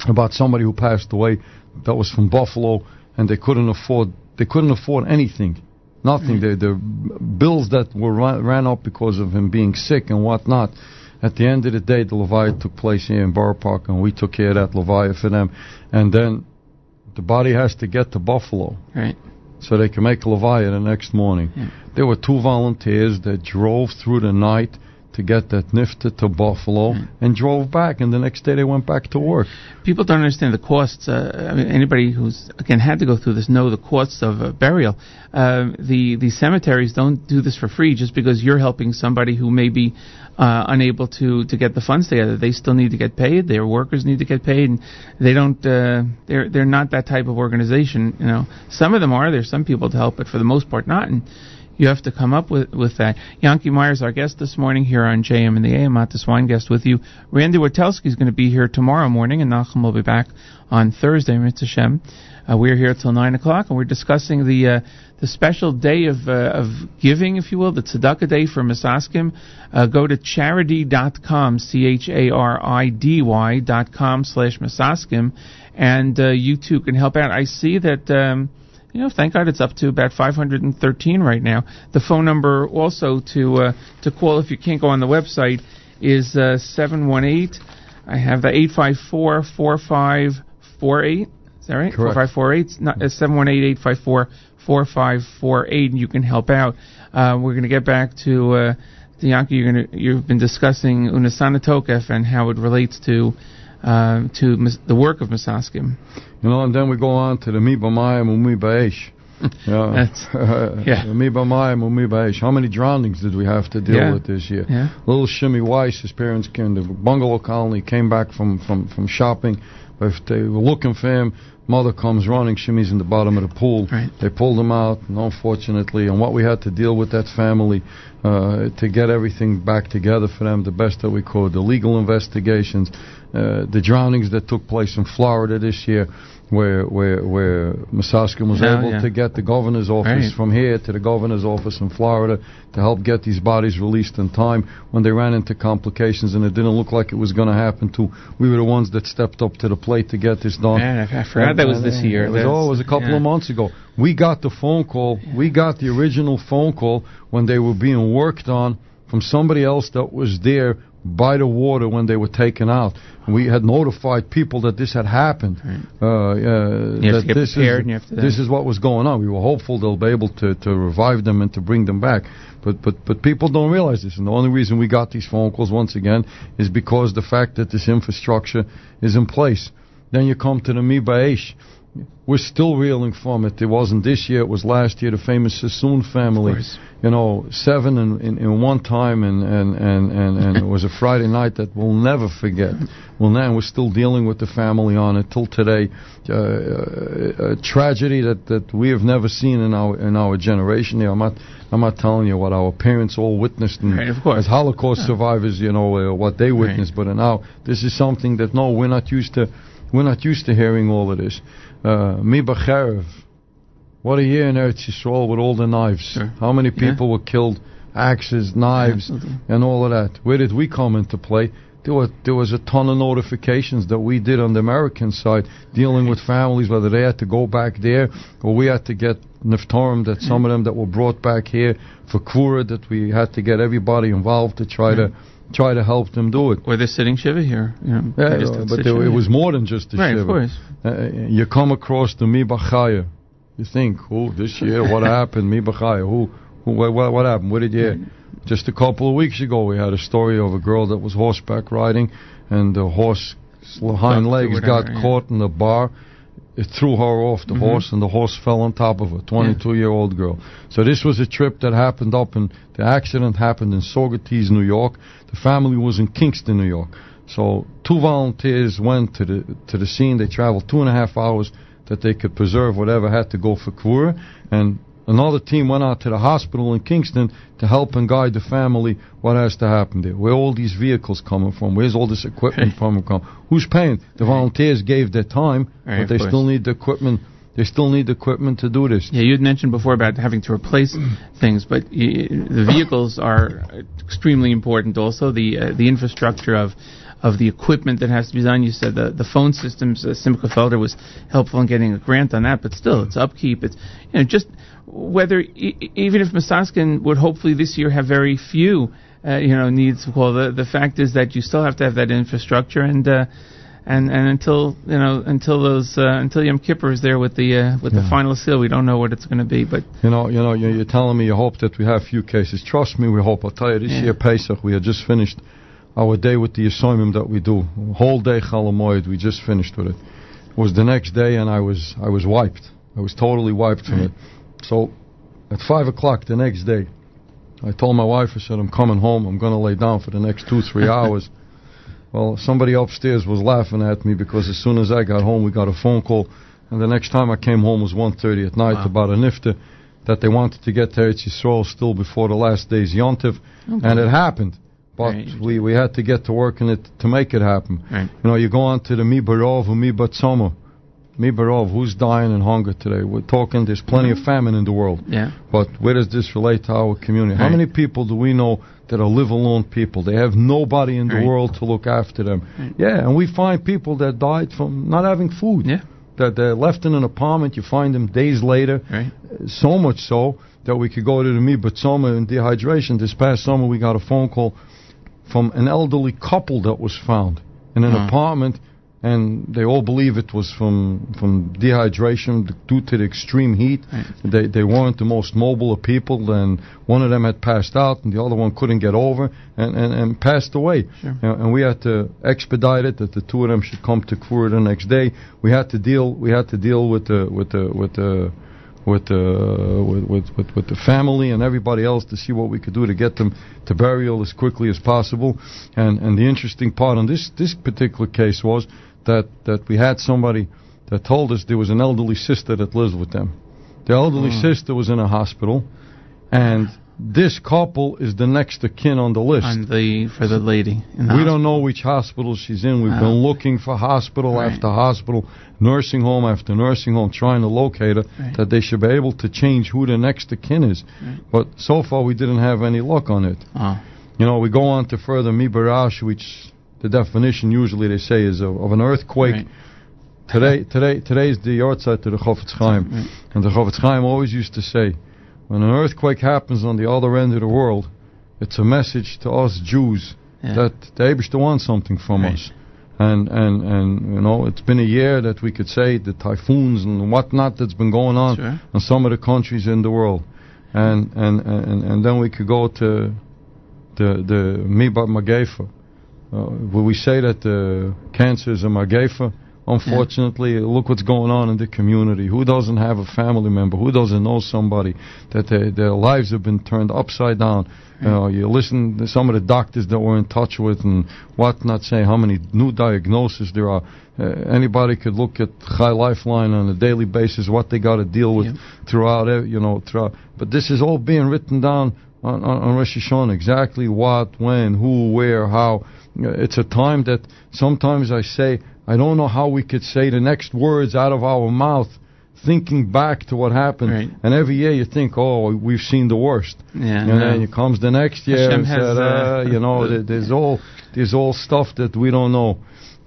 about somebody who passed away that was from Buffalo, and they couldn't afford they couldn't afford anything, nothing. Mm-hmm. The the bills that were ran, ran up because of him being sick and whatnot. At the end of the day, the levaya took place here in Borough Park, and we took care of that levaya for them. And then the body has to get to Buffalo. Right. So they can make a levaya the next morning. There were two volunteers that drove through the night to get that nifta to Buffalo and drove back, and the next day they went back to work. People don't understand the costs. Uh, I mean, anybody who's again had to go through this know the costs of uh, burial. Uh, the the cemeteries don't do this for free just because you're helping somebody who may be uh, unable to to get the funds together. They still need to get paid. Their workers need to get paid, and they don't. Uh, they're they're not that type of organization. You know, some of them are. There's some people to help, but for the most part, not. And you have to come up with with that. Yanky Meyers, our guest this morning here on JM in the AM. Mattes Weingast with you. Randy Watelski is going to be here tomorrow morning, and Nachum will be back on Thursday. Mitzvah Shem. Uh, we're here till nine o'clock, and we're discussing the uh, the special day of uh, of giving, if you will, the Tzedakah Day for Misaskim. Uh, go to charidy.com, c h a r i d y dot com slash Misaskim, and uh, you too can help out. I see that. Um, you know, thank God it's up to about 513 right now. The phone number also to uh, to call if you can't go on the website is uh, 718. I have the 854 4548. Is that right? Correct. 4548. Not uh, 718 854 4548, and you can help out. Uh, we're going to get back to uh, You're going to you've been discussing Unesaneh Tokef and how it relates to uh, to mis- the work of Misaskim. You know, and then we go on to the Mi B'mayim Umi Ba'esh. Yeah. That's- yeah. Mi B'mayim Umi Ba'esh. How many drownings did we have to deal Yeah. with this year? Yeah. Little Shimmy Weiss, his parents came to the bungalow colony, came back from, from, from shopping. If they were looking for him, mother comes running, Shimmy's in the bottom of the pool. Right. They pulled him out, and unfortunately, and what we had to deal with that family uh, to get everything back together for them the best that we could. The legal investigations, uh, the drownings that took place in Florida this year, where where where Misaskim was Yeah, able yeah. to get the governor's office Right. from here to the governor's office in Florida to help get these bodies released in time when they ran into complications and it didn't look like it was going to happen to we were the ones that stepped up to the plate to get this done Man, I- I forgot that was this year. it was, oh, it was a couple Yeah. of months ago we got the phone call we got the original phone call when they were being worked on from somebody else that was there by the water when they were taken out. We had notified people that this had happened. Uh, uh, that this is, and you have to this is what was going on. We were hopeful they'll be able to, to revive them and to bring them back. But but but people don't realize this, and the only reason we got these phone calls once again is because the fact that this infrastructure is in place. Then you come to the Mi Ba'esh. We're still reeling from it. It wasn't this year; it was last year. The famous Sassoon family, you know, seven in, in, in one time, and and, and, and, and it was a Friday night that we'll never forget. Well, now we're still dealing with the family on it till today. Uh, a, a tragedy that, that we have never seen in our in our generation. You know, I'm not I'm not telling you what our parents all witnessed, and Right, of course. as Holocaust survivors, you know uh, what they witnessed. But now this is something that no, we're not used to. We're not used to hearing all of this. Uh, what a year in Eretz Yisrael with all the knives. How many Yeah. people were killed? Axes, knives, Absolutely. and all of that. Where did we come into play? There was, there was a ton of notifications that we did on the American side dealing with families, whether they had to go back there or we had to get Niftarim, that some of them that were brought back here for Kura, that we had to get everybody involved to try to try to help them do it. Or they're sitting Shiva here. You know, Yeah, uh, but there, it was more than just the Right, of shiva. course. Uh, you come across the Mi Bachaya. You think, oh, this year, what happened? Mi Bachaya. Who, who what, what, what happened? What did you hear? Just a couple of weeks ago, we had a story of a girl that was horseback riding, and the horse hind legs got caught in the bar. It threw her off the Mhm. horse, and the horse fell on top of her. Twenty-two-year-old girl. So this was a trip that happened up in. The accident happened in Saugerties, New York. The family was in Kingston, New York. So two volunteers went to the to the scene. They traveled two and a half hours that they could preserve whatever had to go for Kvura, and another team went out to the hospital in Kingston to help and guide the family what has to happen there. Where all these vehicles coming from? Where's all this equipment from? Come? Who's paying? The volunteers gave their time, Right, but they still need the equipment. They still need the equipment to do this. Yeah, you had mentioned before about having to replace things, but the vehicles are extremely important. Also, the uh, the infrastructure of of the equipment that has to be done. You said the the phone systems. Uh, Simcha Felder was helpful in getting a grant on that, but still, it's upkeep. It's you know just whether e- even if Misaskim would hopefully this year have very few. Uh, you know, needs. Well, the the fact is that you still have to have that infrastructure, and uh, and and until you know until those uh, until Yom Kippur is there with the uh, with the final seal, we don't know what it's going to be. But You know, you know, you- you're telling me you hope that we have few cases. Trust me, we hope. I'll tell you, this Yeah. year Pesach, we had just finished our day with the assignment that we do. Whole day Chol Hamoed, we just finished with it. It was the next day, and I was I was wiped. I was totally wiped from it. So, at five o'clock the next day, I told my wife, I said, I'm coming home. I'm going to lay down for the next two, three hours. Well, somebody upstairs was laughing at me because as soon as I got home, we got a phone call, and the next time I came home was 1.30 at night about a nifta that they wanted to get to Eretz Yisrael still before the last day's Yontiv, Okay. and it happened. But Right. we, we had to get to work in it to make it happen. Right. You know, you go on to the Mi Barov Mi Batsoma. Mi Barov, who's dying in hunger today? We're talking, there's plenty of famine in the world. yeah, But where does this relate to our community? How many people do we know that are live alone people? They have nobody in the Right. world to look after them. Right. Yeah, and we find people that died from not having food. Yeah. That they're left in an apartment. You find them days later. right. So much so that we could go to the Mi Batsoma and dehydration. This past summer, we got a phone call from an elderly couple that was found in an Huh. apartment, and they all believe it was from from dehydration due to the extreme heat. Right. They they weren't the most mobile of people, and one of them had passed out, and the other one couldn't get over, and and, and passed away. Sure. You know, and we had to expedite it that the two of them should come to Kfur the next day. We had to deal we had to deal with the with the with the with the with, with, with, with the family and everybody else to see what we could do to get them to burial as quickly as possible. And and the interesting part on this this particular case was that that we had somebody that told us there was an elderly sister that lives with them. The elderly Oh. sister was in a hospital, and this couple is the next of kin on the list. On the for the lady. The We don't know which hospital she's in. We've Oh. been looking for hospital Right. after hospital, nursing home after nursing home, trying to locate her, Right. that they should be able to change who the next of kin is. Right. But so far, we didn't have any luck on it. Oh, You know, we go on to further Mibarash, which the definition usually they say is of, of an earthquake. Right. Today, today, today's the yahrzeit to the Chofetz Chaim, Right. and the Chofetz Chaim always used to say, when an earthquake happens on the other end of the world, it's a message to us Jews Yeah. that the Eibishter wants something from Right. us. And, and, and, you know, it's been a year that we could say the typhoons and whatnot that's been going on Sure. in some of the countries in the world. And, and, and, and then we could go to the, the Mibat Magefa. Uh, will we say that the cancer is a Magefa? Unfortunately, look what's going on in the community. Who doesn't have a family member? Who doesn't know somebody that they, their lives have been turned upside down? You know, you listen to some of the doctors that we're in touch with and whatnot, say how many new diagnoses there are. Uh, anybody could look at Chai Lifeline on a daily basis, what they got to deal with Yep. throughout, you know, throughout. But this is all being written down on, on, on Rosh Hashanah, exactly what, when, who, where, how. Uh, It's a time that sometimes I say, I don't know how we could say the next words out of our mouth, thinking back to what happened. Right. And every year you think, oh, we've seen the worst. yeah. And no. then it comes the next year has, said, uh, uh, you know, there- there's all there's all stuff that we don't know.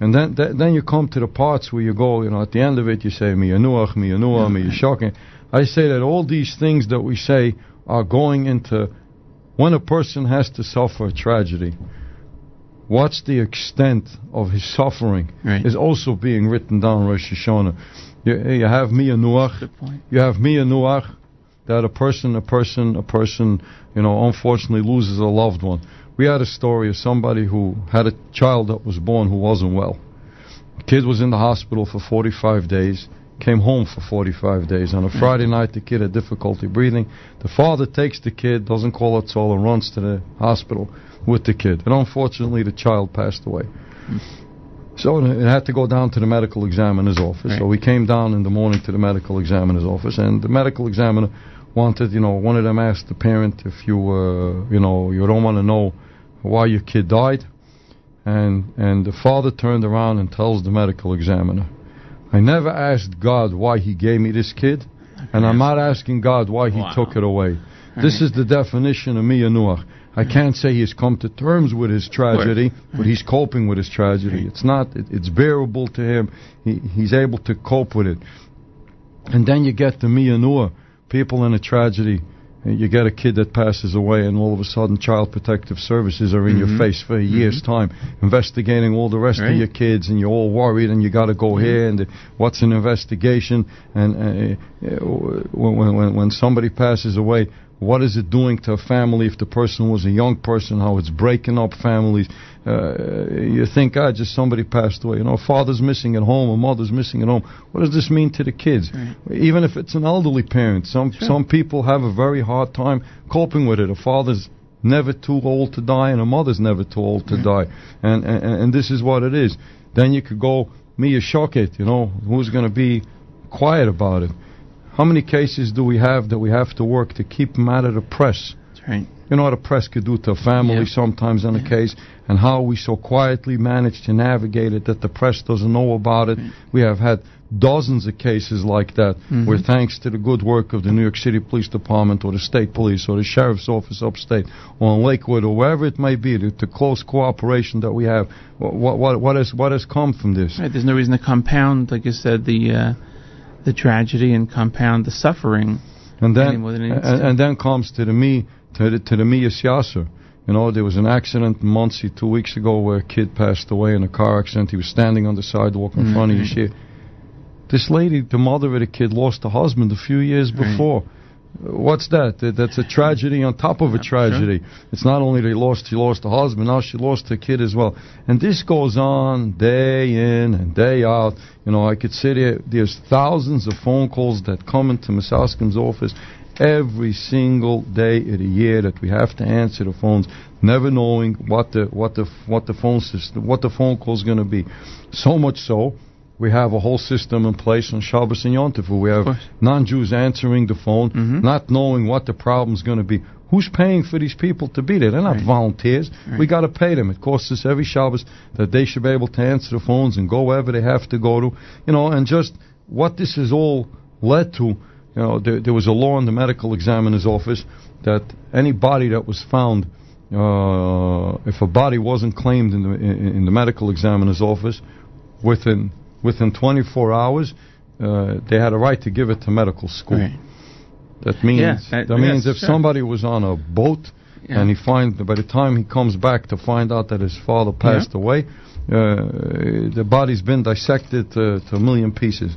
And then th- then you come to the parts where you go, you know, at the end of it you say, Mi Yanuach, Mi Yanuah, Mi Yishakin. I say that all these things that we say are going into when a person has to suffer a tragedy. What's the extent of his suffering Right. is also being written down Rosh Hashanah. You, you have Yanuach, Good point. you have Mia Nuach, that a person, a person, a person, you know, unfortunately loses a loved one. We had a story of somebody who had a child that was born who wasn't well. The kid was in the hospital for 45 days, came home for 45 days. On a Friday night, the kid had difficulty breathing. The father takes the kid, doesn't call it all, and runs to the hospital with the kid. And unfortunately, the child passed away. So it had to go down to the medical examiner's office. So we came down in the morning to the medical examiner's office, and the medical examiner wanted, you know, one of them asked the parent if you, uh, you know, you don't want to know why your kid died, and and the father turned around and tells the medical examiner, I never asked God why He gave me this kid, and I'm not asking God why He Wow. took it away. This is the definition of miyanuach. I can't say he's come to terms with his tragedy, but he's coping with his tragedy. It's not, it, it's bearable to him. He, he's able to cope with it. And then you get the miyanua, people in a tragedy. You get a kid that passes away, and all of a sudden, Child Protective Services are in your Mhm. face for a year's time, investigating all the rest Right. of your kids, and you're all worried, and you got to go here, and the, what's an investigation? And uh, uh, when, when when somebody passes away, what is it doing to a family if the person was a young person? How it's breaking up families. Uh, you think, ah, just somebody passed away. You know, a father's missing at home, a mother's missing at home. What does this mean to the kids? Even if it's an elderly parent, some some people have a very hard time coping with it. A father's never too old to die, and a mother's never too old to die. And, and and this is what it is. Then you could go, me a shock it. You know, who's going to be quiet about it? How many cases do we have that we have to work to keep them out of the press? That's right. You know what a press could do to a family Yeah. sometimes on a case, and how we so quietly manage to navigate it that the press doesn't know about it. We have had dozens of cases like that, Mhm. where thanks to the good work of the New York City Police Department or the State Police or the Sheriff's Office upstate or in Lakewood or wherever it may be, the, the close cooperation that we have, what, what, what, has, what has come from this? Right. There's no reason to compound, like you said, the uh, the tragedy and compound the suffering. And then, and, and then comes to the me, to the, to the Miyas Yasser. You know, there was an accident in Monsey two weeks ago where a kid passed away in a car accident. He was standing on the sidewalk in front of Mhm. your shit. This lady, the mother of the kid, lost her husband a few years before. What's that? That- That's a tragedy on top of a tragedy. It's not only they lost, she lost her husband, now she lost her kid as well. And this goes on day in and day out. You know, I could sit here, there's thousands of phone calls that come into Misaskim's office every single day of the year that we have to answer the phones, never knowing what the what the what the phone system what the phone call is going to be. So much so, we have a whole system in place on Shabbos and Yom Tov. We have non-Jews answering the phone, Mm-hmm. not knowing what the problem's going to be. Who's paying for these people to be there? They're not volunteers. We got to pay them. It costs us every Shabbos that they should be able to answer the phones and go wherever they have to go to. You know, and just what this has all led to. You know, there, there was a law in the medical examiner's office that any body that was found, uh, if a body wasn't claimed in the in, in the medical examiner's office within within 24 hours, uh, they had a right to give it to medical school. Right. That means Yeah, that- that means if sure. somebody was on a boat Yeah. and he find by the time he comes back to find out that his father passed away, uh, the body's been dissected to, to a million pieces.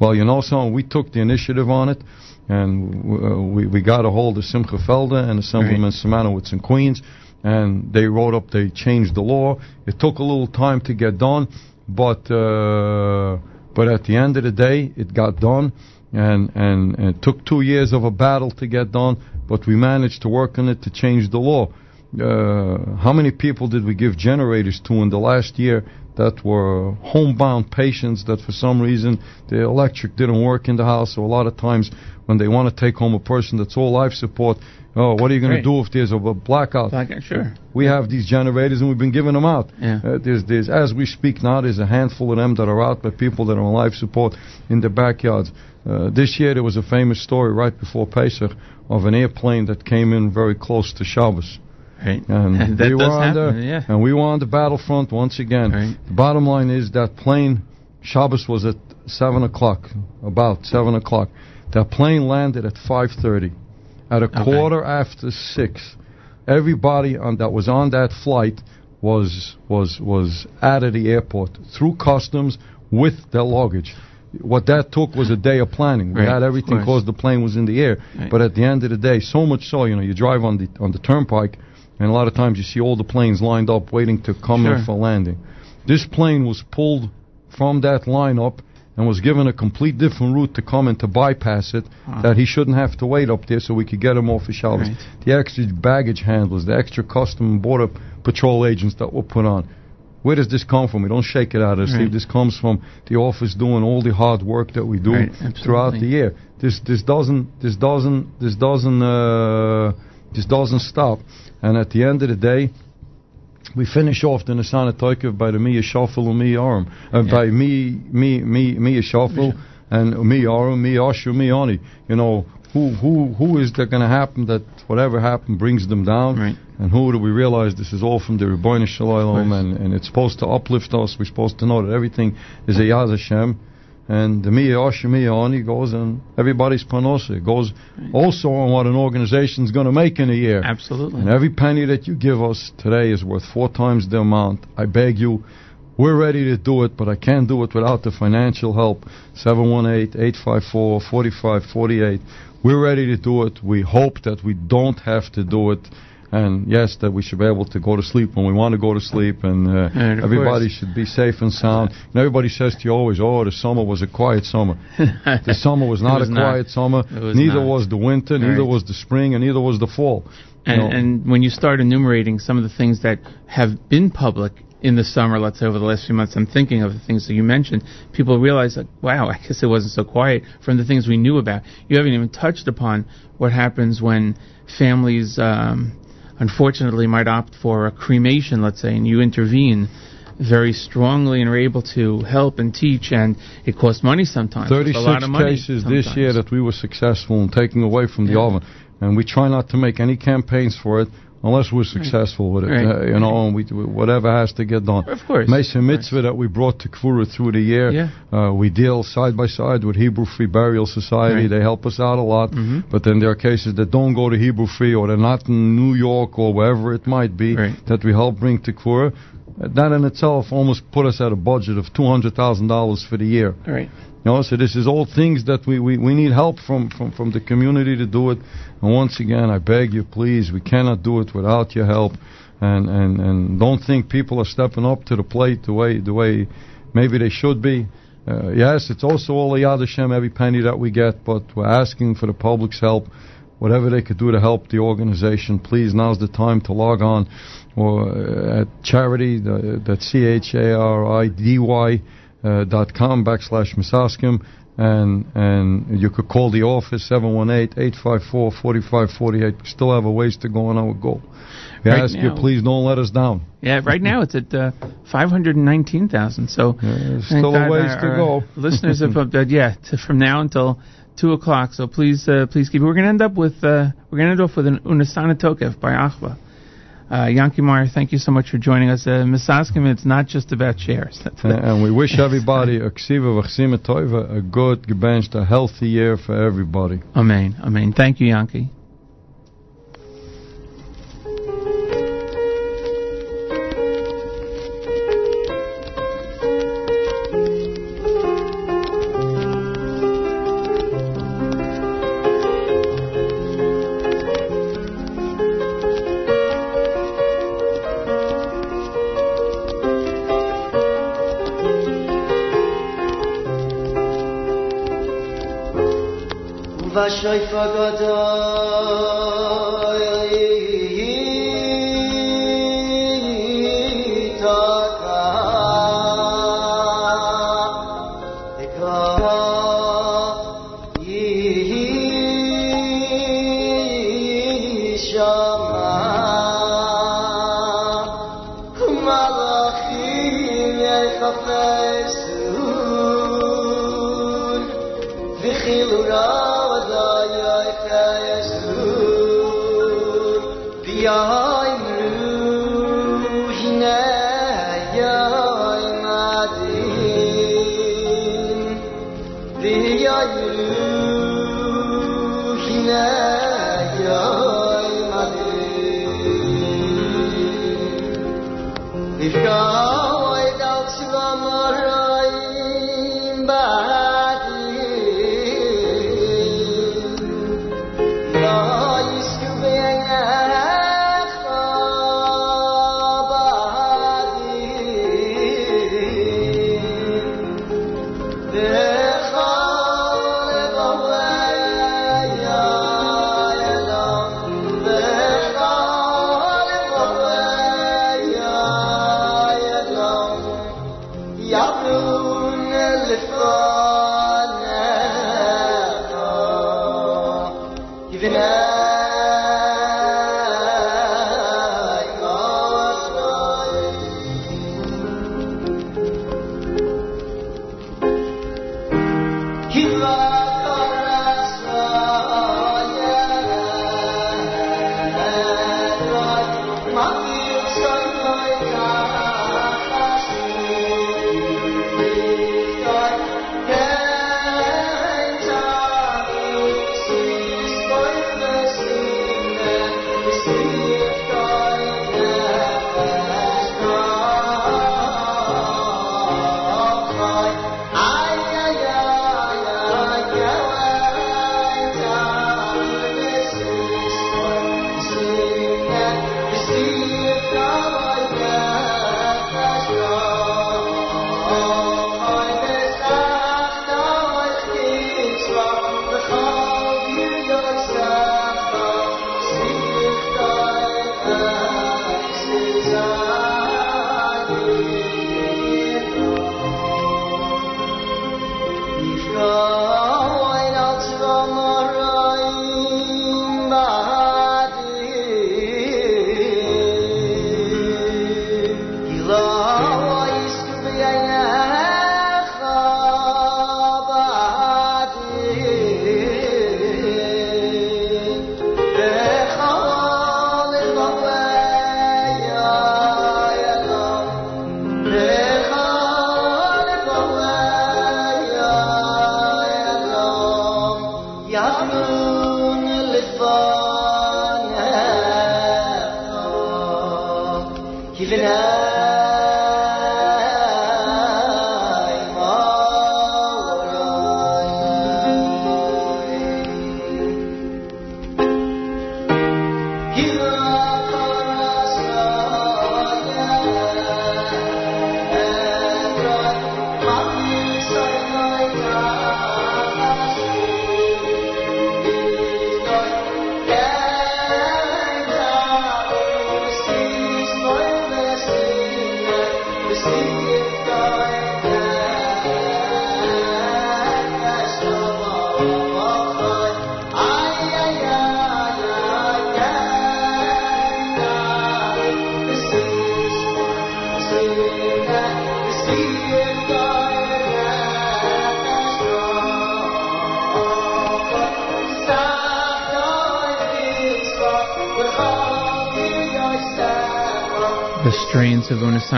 Well, you know something, we took the initiative on it, and uh, we we got a hold of Simcha Felder and Assemblyman Simanowitz in Queens, and they wrote up, they changed the law. It took a little time to get done, but uh, but at the end of the day, it got done, and, and and it took two years of a battle to get done, but we managed to work on it to change the law. Uh, how many people did we give generators to in the last year that were homebound patients that for some reason the electric didn't work in the house? So a lot of times when they want to take home a person that's all life support, oh, what are you going to do if there's a, a blackout? Blackout, sure. We have these generators and we've been giving them out. Yeah. Uh, there's, there's, as we speak now, there's a handful of them that are out by people that are on life support in the backyards. Uh, this year there was a famous story right before Pesach of an airplane that came in very close to Shabbos. Right. And, we were on happen, the, yeah. and we were on the battlefront once again. The bottom line is that plane, Shabbos was at seven o'clock, about seven o'clock. That plane landed at five thirty. At a quarter after six, everybody on that was on that flight was was was out of the airport through customs with their luggage. What that took was a day of planning. We Right, had everything because the plane was in the air. Right. But at the end of the day, so much so, you know, you drive on the on the turnpike, and a lot of times you see all the planes lined up waiting to come Sure. in for landing. This plane was pulled from that lineup and was given a complete different route to come and to bypass it, Wow. that he shouldn't have to wait up there so we could get him off the shelves. Right. The extra baggage handlers, the extra custom and border patrol agents that were put on. where does this come from? We don't shake it out of. Right. This comes from the office doing all the hard work that we do Right, throughout the year. This this doesn't this doesn't this doesn't uh, this doesn't stop. And at the end of the day, we finish off the Nisana Toikev by the Mia Shuffle and Mia Arum. Uh, By me, me, me, Mia Shuffle and Mia Arum, Mia Asher, Mia Ani. You know, who, who, who is that going to happen that whatever happened brings them down? Right. And who do we realize this is all from the Ribbono Shel Olam and, and it's supposed to uplift us. We're supposed to know that everything is a Yad Hashem. And the Mia Ani goes and everybody's panosa. It goes also on what an organization's going to make in a year. Absolutely. And every penny that you give us today is worth four times the amount. I beg you, we're ready to do it, but I can't do it without the financial help. 718-854-4548. We're ready to do it. We hope that we don't have to do it. And yes, that we should be able to go to sleep when we want to go to sleep, and, uh, And everybody course. should be safe and sound. And everybody says to you always, "Oh, the summer was a quiet summer." the summer was not was a not. quiet summer. Was neither not. was the winter, neither Right. was the spring, and neither was the fall. You And, know, and when you start enumerating some of the things that have been public in the summer, let's say over the last few months, I'm thinking of the things that you mentioned. People realize, like, wow, I guess it wasn't so quiet from the things we knew about. You haven't even touched upon what happens when families, um, unfortunately, might opt for a cremation, let's say, and you intervene very strongly and are able to help and teach, and it costs money sometimes. It's a 36 lot of money cases this year that we were successful in taking away from the oven, and we try not to make any campaigns for it unless we're successful with it. Right. Uh, you know, and we whatever has to get done. Of course. Meis Mitzvah that we brought to Kvura through the year. Yeah. Uh, we deal side by side with Hebrew Free Burial Society. Right. They help us out a lot. Mhm. But then there are cases that don't go to Hebrew Free or they're not in New York or wherever it might be that we help bring to Kvura. Uh, That in itself almost put us at a budget of two hundred thousand dollars for the year. Right. Know, so this is all things that we, we, we need help from, from, from the community to do it. And once again, I beg you, please, we cannot do it without your help. And, and, and don't think people are stepping up to the plate the way the way maybe they should be. Uh, yes, it's also all Yad Hashem, every penny that we get, but we're asking for the public's help. Whatever they could do to help the organization, please, now's the time to log on or uh, at charidy, that's C-H-A-R-I-D-Y dot com backslash Misaskim and and you could call the office 718-854-4548. We still have a ways to go on our goal. We Right ask now- you, please don't let us down. Yeah, right now it's at uh, 519,000. So thank still a ways our- to go. listeners have uh, yeah, to, from now until two o'clock. So please, uh, please keep. We're going to end up with uh, we're to end off with an Unesaneh Tokef by Achva. Uh, thank you so much for joining us. Uh, Misaskim, it's not just about shares. And, and we wish everybody a ksiva v'chsima a good, a healthy year for everybody. Amen. Amen. Thank you, Yanky. V'yayimru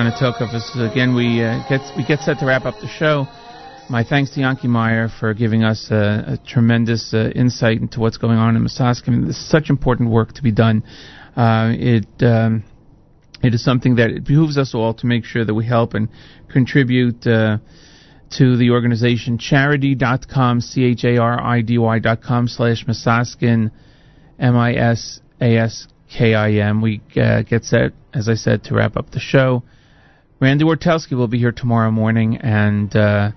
Unasana Tokafas. Again, we uh, get we get set to wrap up the show. My thanks to Yanky Meyer for giving us a, a tremendous uh, insight into what's going on in Misaskim. This is such important work to be done. Uh, it um, it is something that it behooves us all to make sure that we help and contribute uh, to the organization charidy.com, C-H-A-R-I-D-Y dot com slash Misaskim, M-I-S-A-S-K-I-M. We uh, get set, as I said, to wrap up the show. Randy Wartelski will be here tomorrow morning, and uh,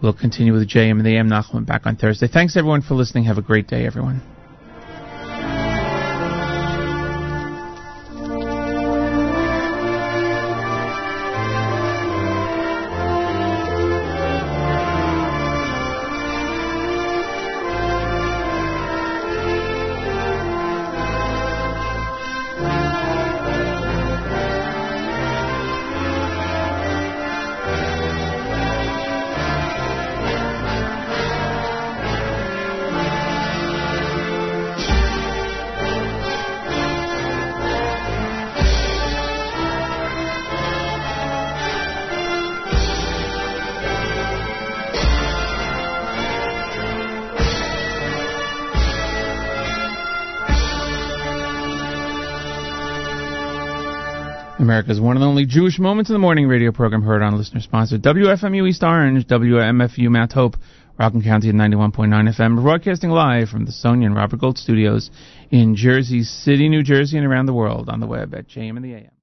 we'll continue with JM in the AM Nachman back on Thursday. Thanks, everyone, for listening. Have a great day, everyone. America's one and only Jewish Moments in the Morning radio program heard on listener sponsored WFMU East Orange, WMFU Mount Hope, Rockland County at 91.9 FM, broadcasting live from the Sonia and Robert Gold studios in Jersey City, New Jersey, and around the world on the web at JM in the AM.